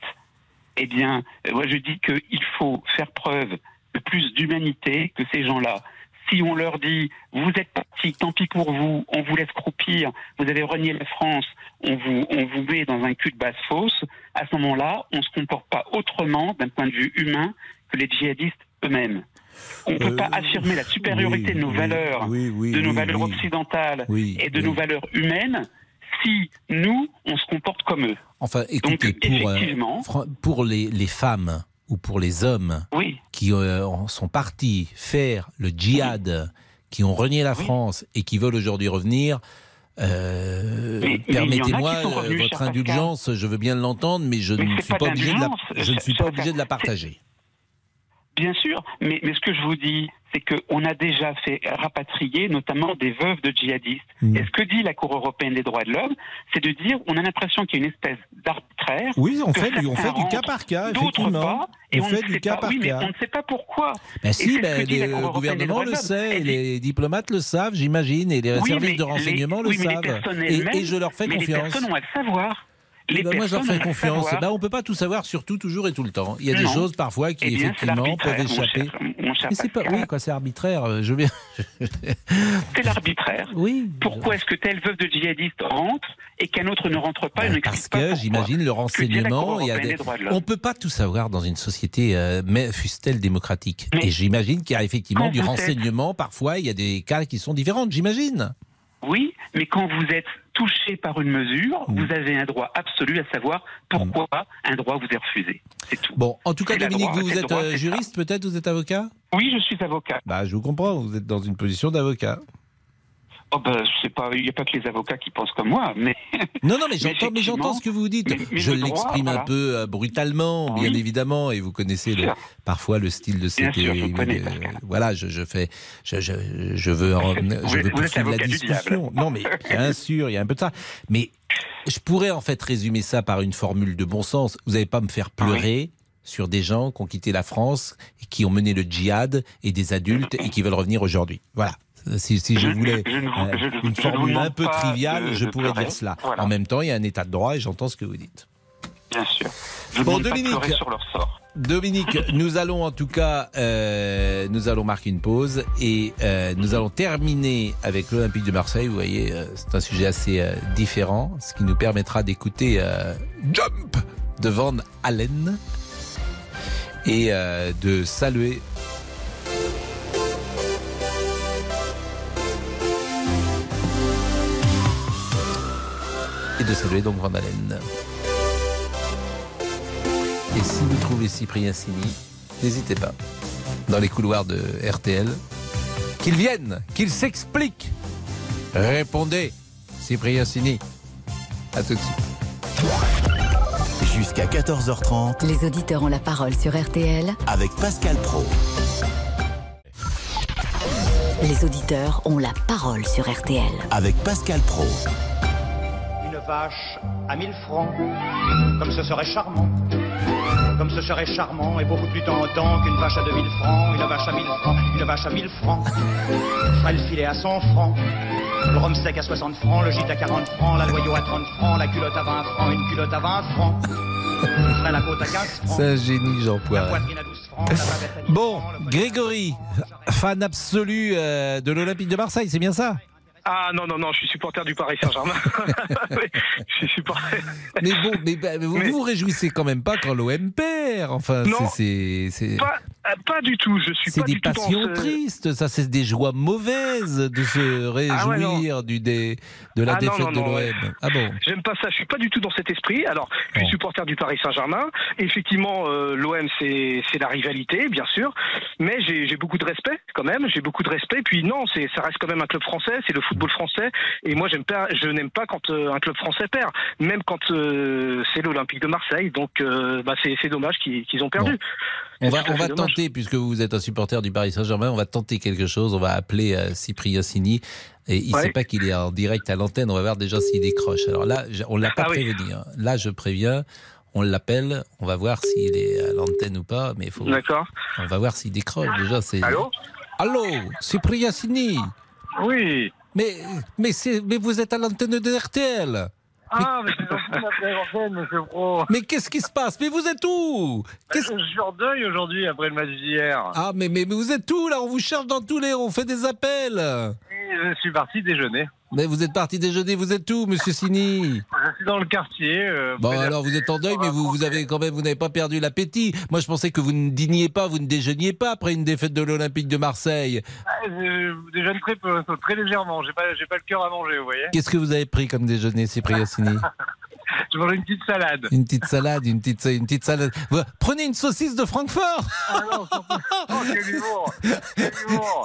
eh bien, euh, moi je dis qu'il faut faire preuve de plus d'humanité que ces gens-là. Si on leur dit, vous êtes partis, tant pis pour vous, on vous laisse croupir, vous avez renié la France, on vous, on vous met dans un cul de basse fosse, à ce moment-là, on ne se comporte pas autrement d'un point de vue humain que les djihadistes eux-mêmes. On ne peut pas affirmer la supériorité oui, de nos oui, valeurs, oui, de nos valeurs occidentales et de nos valeurs humaines si nous, on se comporte comme eux. Enfin, écoutez, Donc, pour, euh, effectivement- pour les, les femmes ou pour les hommes Oui. qui euh, sont partis faire le djihad, qui ont renié la France et qui veulent aujourd'hui revenir, euh, permettez-moi votre Pascal. indulgence, je veux bien l'entendre, mais je Mais ne suis pas pas obligé de la, d'indulgence, je ne cher- suis pas cher obligé de la Pascal. partager. Bien sûr, mais, mais ce que je vous dis, c'est qu'on a déjà fait rapatrier notamment des veuves de djihadistes. Mm. Et ce que dit la Cour européenne des droits de l'homme, c'est de dire on a l'impression qu'il y a une espèce d'arbitraire. Oui, on fait du- on fait du cas par cas, d'autres effectivement. pas, et On on, fait du cas pas. par oui, mais cas. on ne sait pas pourquoi. Ben Et si, ben, le gouvernement le sait, et les diplomates le savent, j'imagine, et les Oui, services de renseignement les- le savent. et je leur fais mais confiance. Les personnes ont à le savoir. Eh ben, moi, je leur personnes fais confiance. savoir. Ben, on peut pas tout savoir sur tout, toujours et tout le temps. Il y a des choses parfois qui, Eh bien, effectivement, peuvent échapper. c'est pas, oui, quoi, c'est arbitraire. euh, Je bien. C'est l'arbitraire. Oui. Pourquoi est-ce que telle veuve de djihadiste rentre et qu'un autre ne rentre pas Ben, parce que j'imagine le renseignement, il y a des... de on peut pas tout savoir dans une société, euh, mais fût-elle démocratique. Et j'imagine qu'il y a effectivement quand du renseignement. Parfois, il y a des cas qui sont différents. J'imagine. Oui, mais quand vous êtes touché par une mesure, vous avez un droit absolu à savoir pourquoi un droit vous est refusé. C'est tout. Bon, en tout cas, Dominique, droit, vous, êtes droit, euh, juriste, peut-être, vous êtes avocat? Oui, je suis avocat. Bah, je vous comprends. Vous êtes dans une position d'avocat. Oh ben, c'est pas, il n'y a pas que les avocats qui pensent comme moi, mais. Non, non, mais j'entends, mais j'entends ce que vous dites. mais- mais je l'exprime voilà. un peu euh, brutalement, bien Oui. évidemment, et vous connaissez le- parfois le style de Bien cette. sûr, je connais, euh, voilà, je, je fais, je, je, je veux, en- je veux poursuivre la discussion. Non, mais bien sûr, il y a un peu de ça. Mais je pourrais en fait résumer ça par une formule de bon sens. Vous n'allez pas me faire Ah pleurer. Sur des gens qui ont quitté la France, et qui ont mené le djihad, et des adultes, et qui veulent revenir aujourd'hui. Voilà. Si, si je Je- voulais je euh, je- une formule un peu triviale, de- je pourrais pleurer. dire cela. Voilà. En même temps, il y a un état de droit et j'entends ce que vous dites. Bien sûr. Je Bon, Dominique. pleurer sur leur sort. Dominique, nous allons en tout cas, euh, nous allons marquer une pause et euh, nous allons terminer avec l'Olympique de Marseille. Vous voyez, euh, c'est un sujet assez différent, ce qui nous permettra d'écouter Jump de Van Allen et de saluer. Et de saluer donc Van Allen. Et si vous trouvez Cyprien Sini, n'hésitez pas, dans les couloirs de RTL, qu'il vienne, qu'il s'explique. Répondez, Cyprien Sini. À tout de suite. Jusqu'à 14h30 Les auditeurs ont la parole sur RTL avec Pascal Pro. Les auditeurs ont la parole sur RTL. Avec Pascal Pro. Vache à 1000 francs, comme ce serait charmant. Comme ce serait charmant et beaucoup plus tentant qu'une vache à 2000 francs, une vache à 1000 francs, une vache à 1000 francs. Ferait le filet à 100 francs, le rhum sec à 60 francs, le gîte à 40 francs, la loyau à 30 francs, la culotte à 20 francs, une culotte à 20 francs. Ferait la côte à 15 francs. C'est un génie, Jean Poire. poitrine à 12 francs, la bavette à 10 Bon, Grégory, fan absolu euh, de l'Olympique de Marseille, c'est bien ça? Ah non, non, non, je suis supporter du Paris Saint-Germain. Je suis supporter. Mais bon, mais, bah, vous vous réjouissez quand même pas quand l'OM perd. Enfin, c'est- Pas, pas du tout, je suis C'est pas des du tout dans passions ce- tristes, ça c'est des joies mauvaises de se Ah ouais, réjouir du dé, de la Ah non, défaite non, de l'OM. ouais. Ah bon J'aime pas ça, je suis pas du tout dans cet esprit. Alors, je suis supporter du Paris Saint-Germain. Effectivement, euh, l'OM, c'est c'est la rivalité, bien sûr. Mais j'ai beaucoup de respect, quand même. J'ai beaucoup de respect. Puis non, c'est ça reste quand même un club français, c'est le football français. Et moi, j'aime pas, je n'aime pas quand euh, un club français perd, même quand euh, c'est l'Olympique de Marseille. Donc, euh, bah, c'est c'est dommage qu'ils qu'ils ont perdu. On va, on tenter, puisque vous êtes un supporter du Paris Saint-Germain, on va tenter quelque chose. On va appeler euh, Cyprien Sini. Et il ne Ouais. sait pas qu'il est en direct à l'antenne. On va voir déjà s'il décroche. Alors là, on ne l'a pas Ah oui. prévenu. hein. Là, je préviens. On l'appelle. On va voir s'il est à l'antenne ou pas. Mais il faut. D'accord. On va voir s'il décroche. Déjà, c'est. Allô Allô, Cyprien Sini. Oui. Mais, mais, c'est- mais vous êtes à l'antenne de RTL. Ah, mais c'est monsieur Pro. Mais qu'est-ce qui se passe? Mais vous êtes où? Je suis en deuil aujourd'hui après le match d'hier. Ah, mais, mais, mais vous êtes où là? On vous cherche dans tous les. On fait des appels. Et je suis parti déjeuner. Mais vous êtes parti déjeuner, vous êtes où, monsieur Sini Je suis dans le quartier. euh, Bon, alors vous êtes en deuil, mais vous, vous avez quand même, vous n'avez pas perdu l'appétit. Moi, je pensais que vous ne dîniez pas, vous ne déjeuniez pas après une défaite de l'Olympique de Marseille. Ah, Je déjeune très peu, très légèrement. J'ai pas, j'ai pas le cœur à manger, vous voyez. Qu'est-ce que vous avez pris comme déjeuner, Cyprien Sini? Je mange une petite salade. Une petite salade, une petite, une petite salade. Prenez une saucisse de Francfort Ah non, surtout. Oh, quel humour Quel humour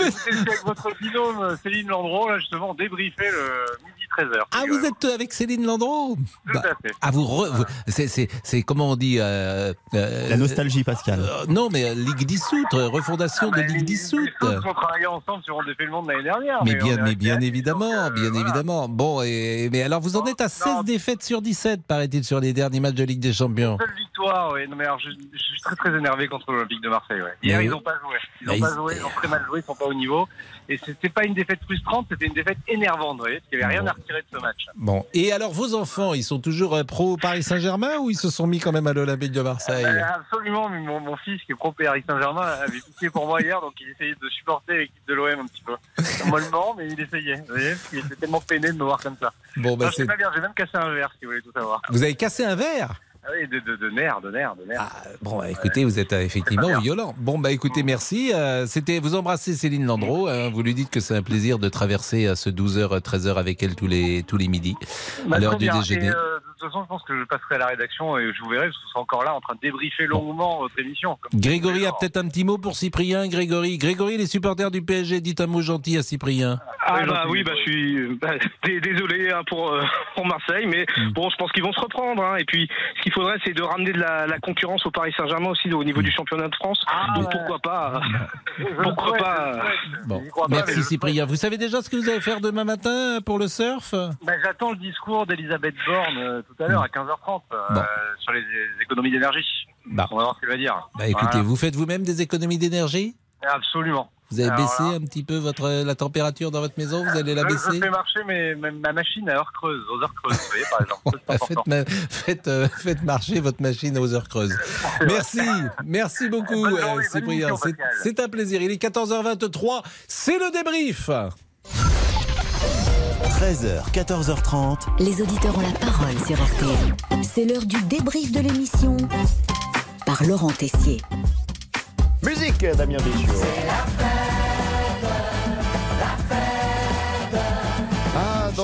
avec votre binôme Céline Landreau, là, justement, débriefer le midi 13h. Ah, vous êtes avec Céline Landreau? Tout à fait. Ah, vous, re- vous- c'est, c'est, c'est comment on dit euh, euh, La nostalgie, Pascal. euh, Non, mais Ligue dissoute, refondation de Ligue dissoute. Ils ont travaillé ensemble sur On défait le monde l'année dernière. Mais on bien, mais bien évidemment, donc, euh, bien voilà. évidemment. Bon, et, mais alors vous en êtes à 16 défaites sur 17, paraît-il, sur les derniers matchs de Ligue des Champions. Seule victoire, oui. Non, mais alors, je, je suis très très énervé contre l'Olympique de Marseille. Ouais. Hier, ils n'ont pas joué. Ils n'ont pas ils- joué, ils ont très mal joué, ils sont pas au niveau. Et c'était pas une défaite frustrante, c'était une défaite énervante, vous voyez, parce qu'il n'y avait rien à retirer de ce match. Bon, et alors vos enfants, ils sont toujours euh, pro Paris Saint-Germain ou ils se sont mis quand même à l'Olympique de Marseille? Euh, absolument, mais mon, mon fils qui est pro Paris Saint-Germain avait piqué pour moi hier, donc il essayait de supporter l'équipe de l'OM un petit peu. Mollement, mais il essayait, vous voyez, qu'il était tellement peiné de me voir comme ça. Bon, bah, Non, c'est- c'est pas bien, j'ai même cassé un verre, si vous voulez tout savoir. Vous avez cassé un verre Ah oui, de, de, de nerfs, de nerfs, de nerfs. Bon, bah, écoutez, vous êtes euh, effectivement violent. Bon, bah écoutez, merci. Euh, C'était vous embrassez Céline Landreau. hein, vous lui dites que c'est un plaisir de traverser euh, ce 12h, 13h avec elle tous les, tous les midis, Bah, à l'heure du déjeuner. Et, euh, toute façon, je pense que je passerai à la rédaction et je vous verrai, parce que vous serez encore là en train de débriefer longuement votre émission. Grégory a peut-être un petit mot pour Cyprien. Grégory, Grégory, les supporters du PSG, dites un mot gentil à Cyprien. Ah bah oui, bah je suis bah, dé- désolé hein, pour euh, pour Marseille, mais Mm. bon, je pense qu'ils vont se reprendre. hein. Et puis, ce qu'il faudrait, c'est de ramener de la, la concurrence au Paris Saint-Germain aussi au Mm. niveau du championnat de France. Donc pourquoi pas euh, Pourquoi pas euh, Bon, crois pas, mais merci je- Cyprien. Vous savez déjà ce que vous allez faire demain matin pour le surf? Bah, J'attends le discours d'Elisabeth Borne euh, tout à l'heure à 15h30 euh, Bon. sur les, les économies d'énergie. Bah. On va voir ce qu'elle va dire. Bah écoutez, Voilà. vous faites vous-même des économies d'énergie? Absolument. Vous avez Alors baissé là, un petit peu votre, la température dans votre maison? Vous allez la je, baisser? je fais marcher mes- ma, ma machine à heure creuse, aux heures creuses, vous voyez, par exemple. Bah, faites, ma- faites, euh, faites marcher votre machine aux heures creuses. Merci, merci beaucoup euh, Cyprien. C'est un plaisir. Il est 14h23, c'est le débrief. 13h, 14h30. Les auditeurs ont la parole sur RTL. C'est l'heure du débrief de l'émission par Laurent Tessier. Musique, Damien Béchiot.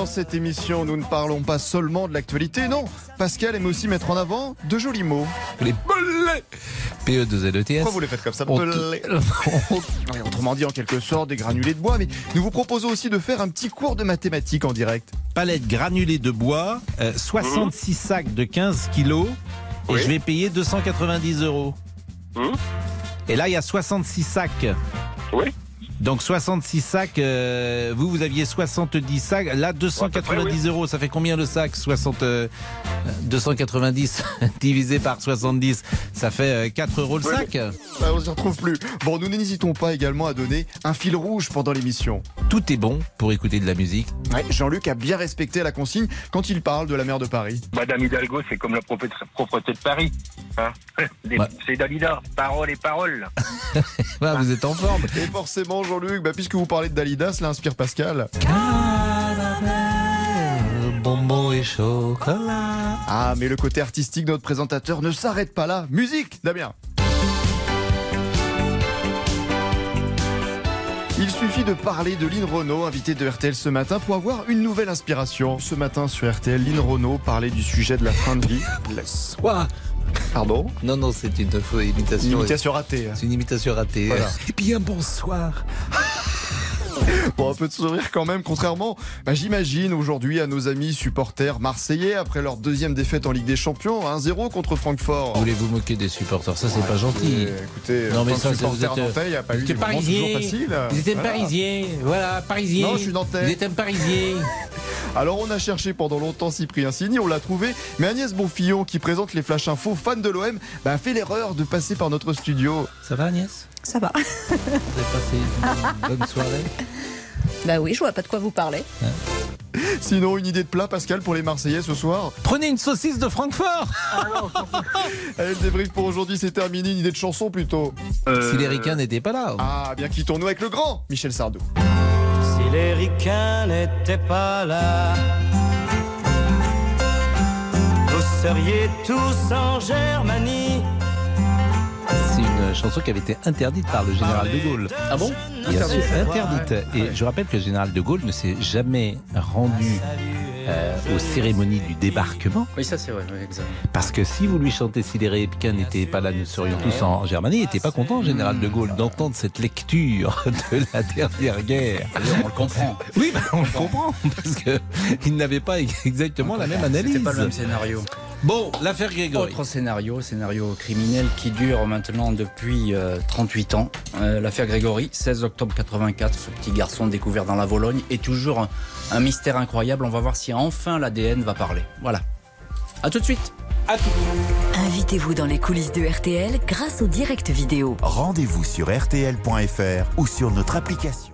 Dans cette émission, nous ne parlons pas seulement de l'actualité, non. Pascal aime aussi mettre en avant de jolis mots. Les belets PE2LETS. Pourquoi vous les faites comme ça On Autrement dit, en quelque sorte, des granulés de bois, mais nous vous proposons aussi de faire un petit cours de mathématiques en direct. Palette granulée de bois, euh, 66 sacs de 15 kilos, et je vais payer 290 euros. Et là, il y a 66 sacs. Oui. Donc 66 sacs, euh, vous, vous aviez 70 sacs. Là, 290 euros, ça fait combien le sac 60, euh, 290 divisé par 70, ça fait euh, 4 euros le sac? Bah, on s'y retrouve plus. Bon, nous n'hésitons pas également à donner un fil rouge pendant l'émission. Tout est bon pour écouter de la musique. Ouais, Jean-Luc a bien respecté la consigne quand il parle de la mer de Paris. Madame Hidalgo, c'est comme la propreté de Paris. Hein C'est Dalida, parole et parole. Ah, vous êtes en forme. Et forcément, Jean-Luc, bah, puisque vous parlez de Dalida, cela inspire Pascal. Bonbon et chocolat. Ah, mais le côté artistique de notre présentateur ne s'arrête pas là. Musique, Damien. Il suffit de parler de Lynn Renault, invité de RTL ce matin, pour avoir une nouvelle inspiration. Ce matin sur RTL, Lynn Renault parlait du sujet de la fin de vie. Pardon Non, non, c'est une fausse imitation. Une imitation ratée. hein. C'est une imitation ratée. Voilà. Et bien bonsoir. Bon, un peu de sourire quand même, contrairement, bah, j'imagine, aujourd'hui à nos amis supporters marseillais, après leur deuxième défaite en Ligue des Champions, 1-0 contre Francfort. Voulez vous moquer des supporters? Ça, c'est Ouais, pas gentil. écoutez, non, mais ça, vous êtes, nantais, il y a pas vous eu des toujours. Vous êtes un Voilà. parisien. Voilà, parisien. Non, je suis nantais. Vous êtes un parisien. Alors on a cherché pendant longtemps Cyprien Signy, on l'a trouvé, mais Agnès Bonfillon qui présente les Flash Info, fan de l'OM, bah, a fait l'erreur de passer par notre studio. Ça va Agnès? Ça va. Vous avez passé une bonne soirée Bah oui, je vois pas de quoi vous parlez. Sinon, une idée de plat, Pascal, pour les Marseillais ce soir Prenez une saucisse de Francfort Allez, le débrief pour aujourd'hui, c'est terminé. Une idée de chanson plutôt. Si les ricains n'étaient pas là. Ah, bien quittons-nous avec le grand Michel Sardou. Si les ricains n'étaient pas là, vous seriez tous en Germanie. Chanson qui avait été interdite par le général de Gaulle. Ah bon Bien sûr, interdite. Et je rappelle que le général de Gaulle ne s'est jamais rendu euh, aux cérémonies du débarquement. Oui, ça c'est vrai, oui, exact. Parce que si vous lui chantez Si les Républicains n'étaient pas là, nous serions tous en Germanie, il n'était pas content, le général de Gaulle, d'entendre cette lecture de la dernière guerre. On le comprend. Oui, bah, on le comprend, parce qu'il n'avait pas exactement la même analyse. C'était pas le même scénario. Bon, l'affaire Grégory. Autre scénario, scénario criminel qui dure maintenant depuis euh, 38 ans. Euh, L'affaire Grégory, 16 octobre 84, ce petit garçon découvert dans la Vologne est toujours un, un mystère incroyable. On va voir si enfin l'ADN va parler. Voilà. À tout de suite. Invitez-vous dans les coulisses de RTL grâce au direct vidéo. Rendez-vous sur RTL.fr ou sur notre application.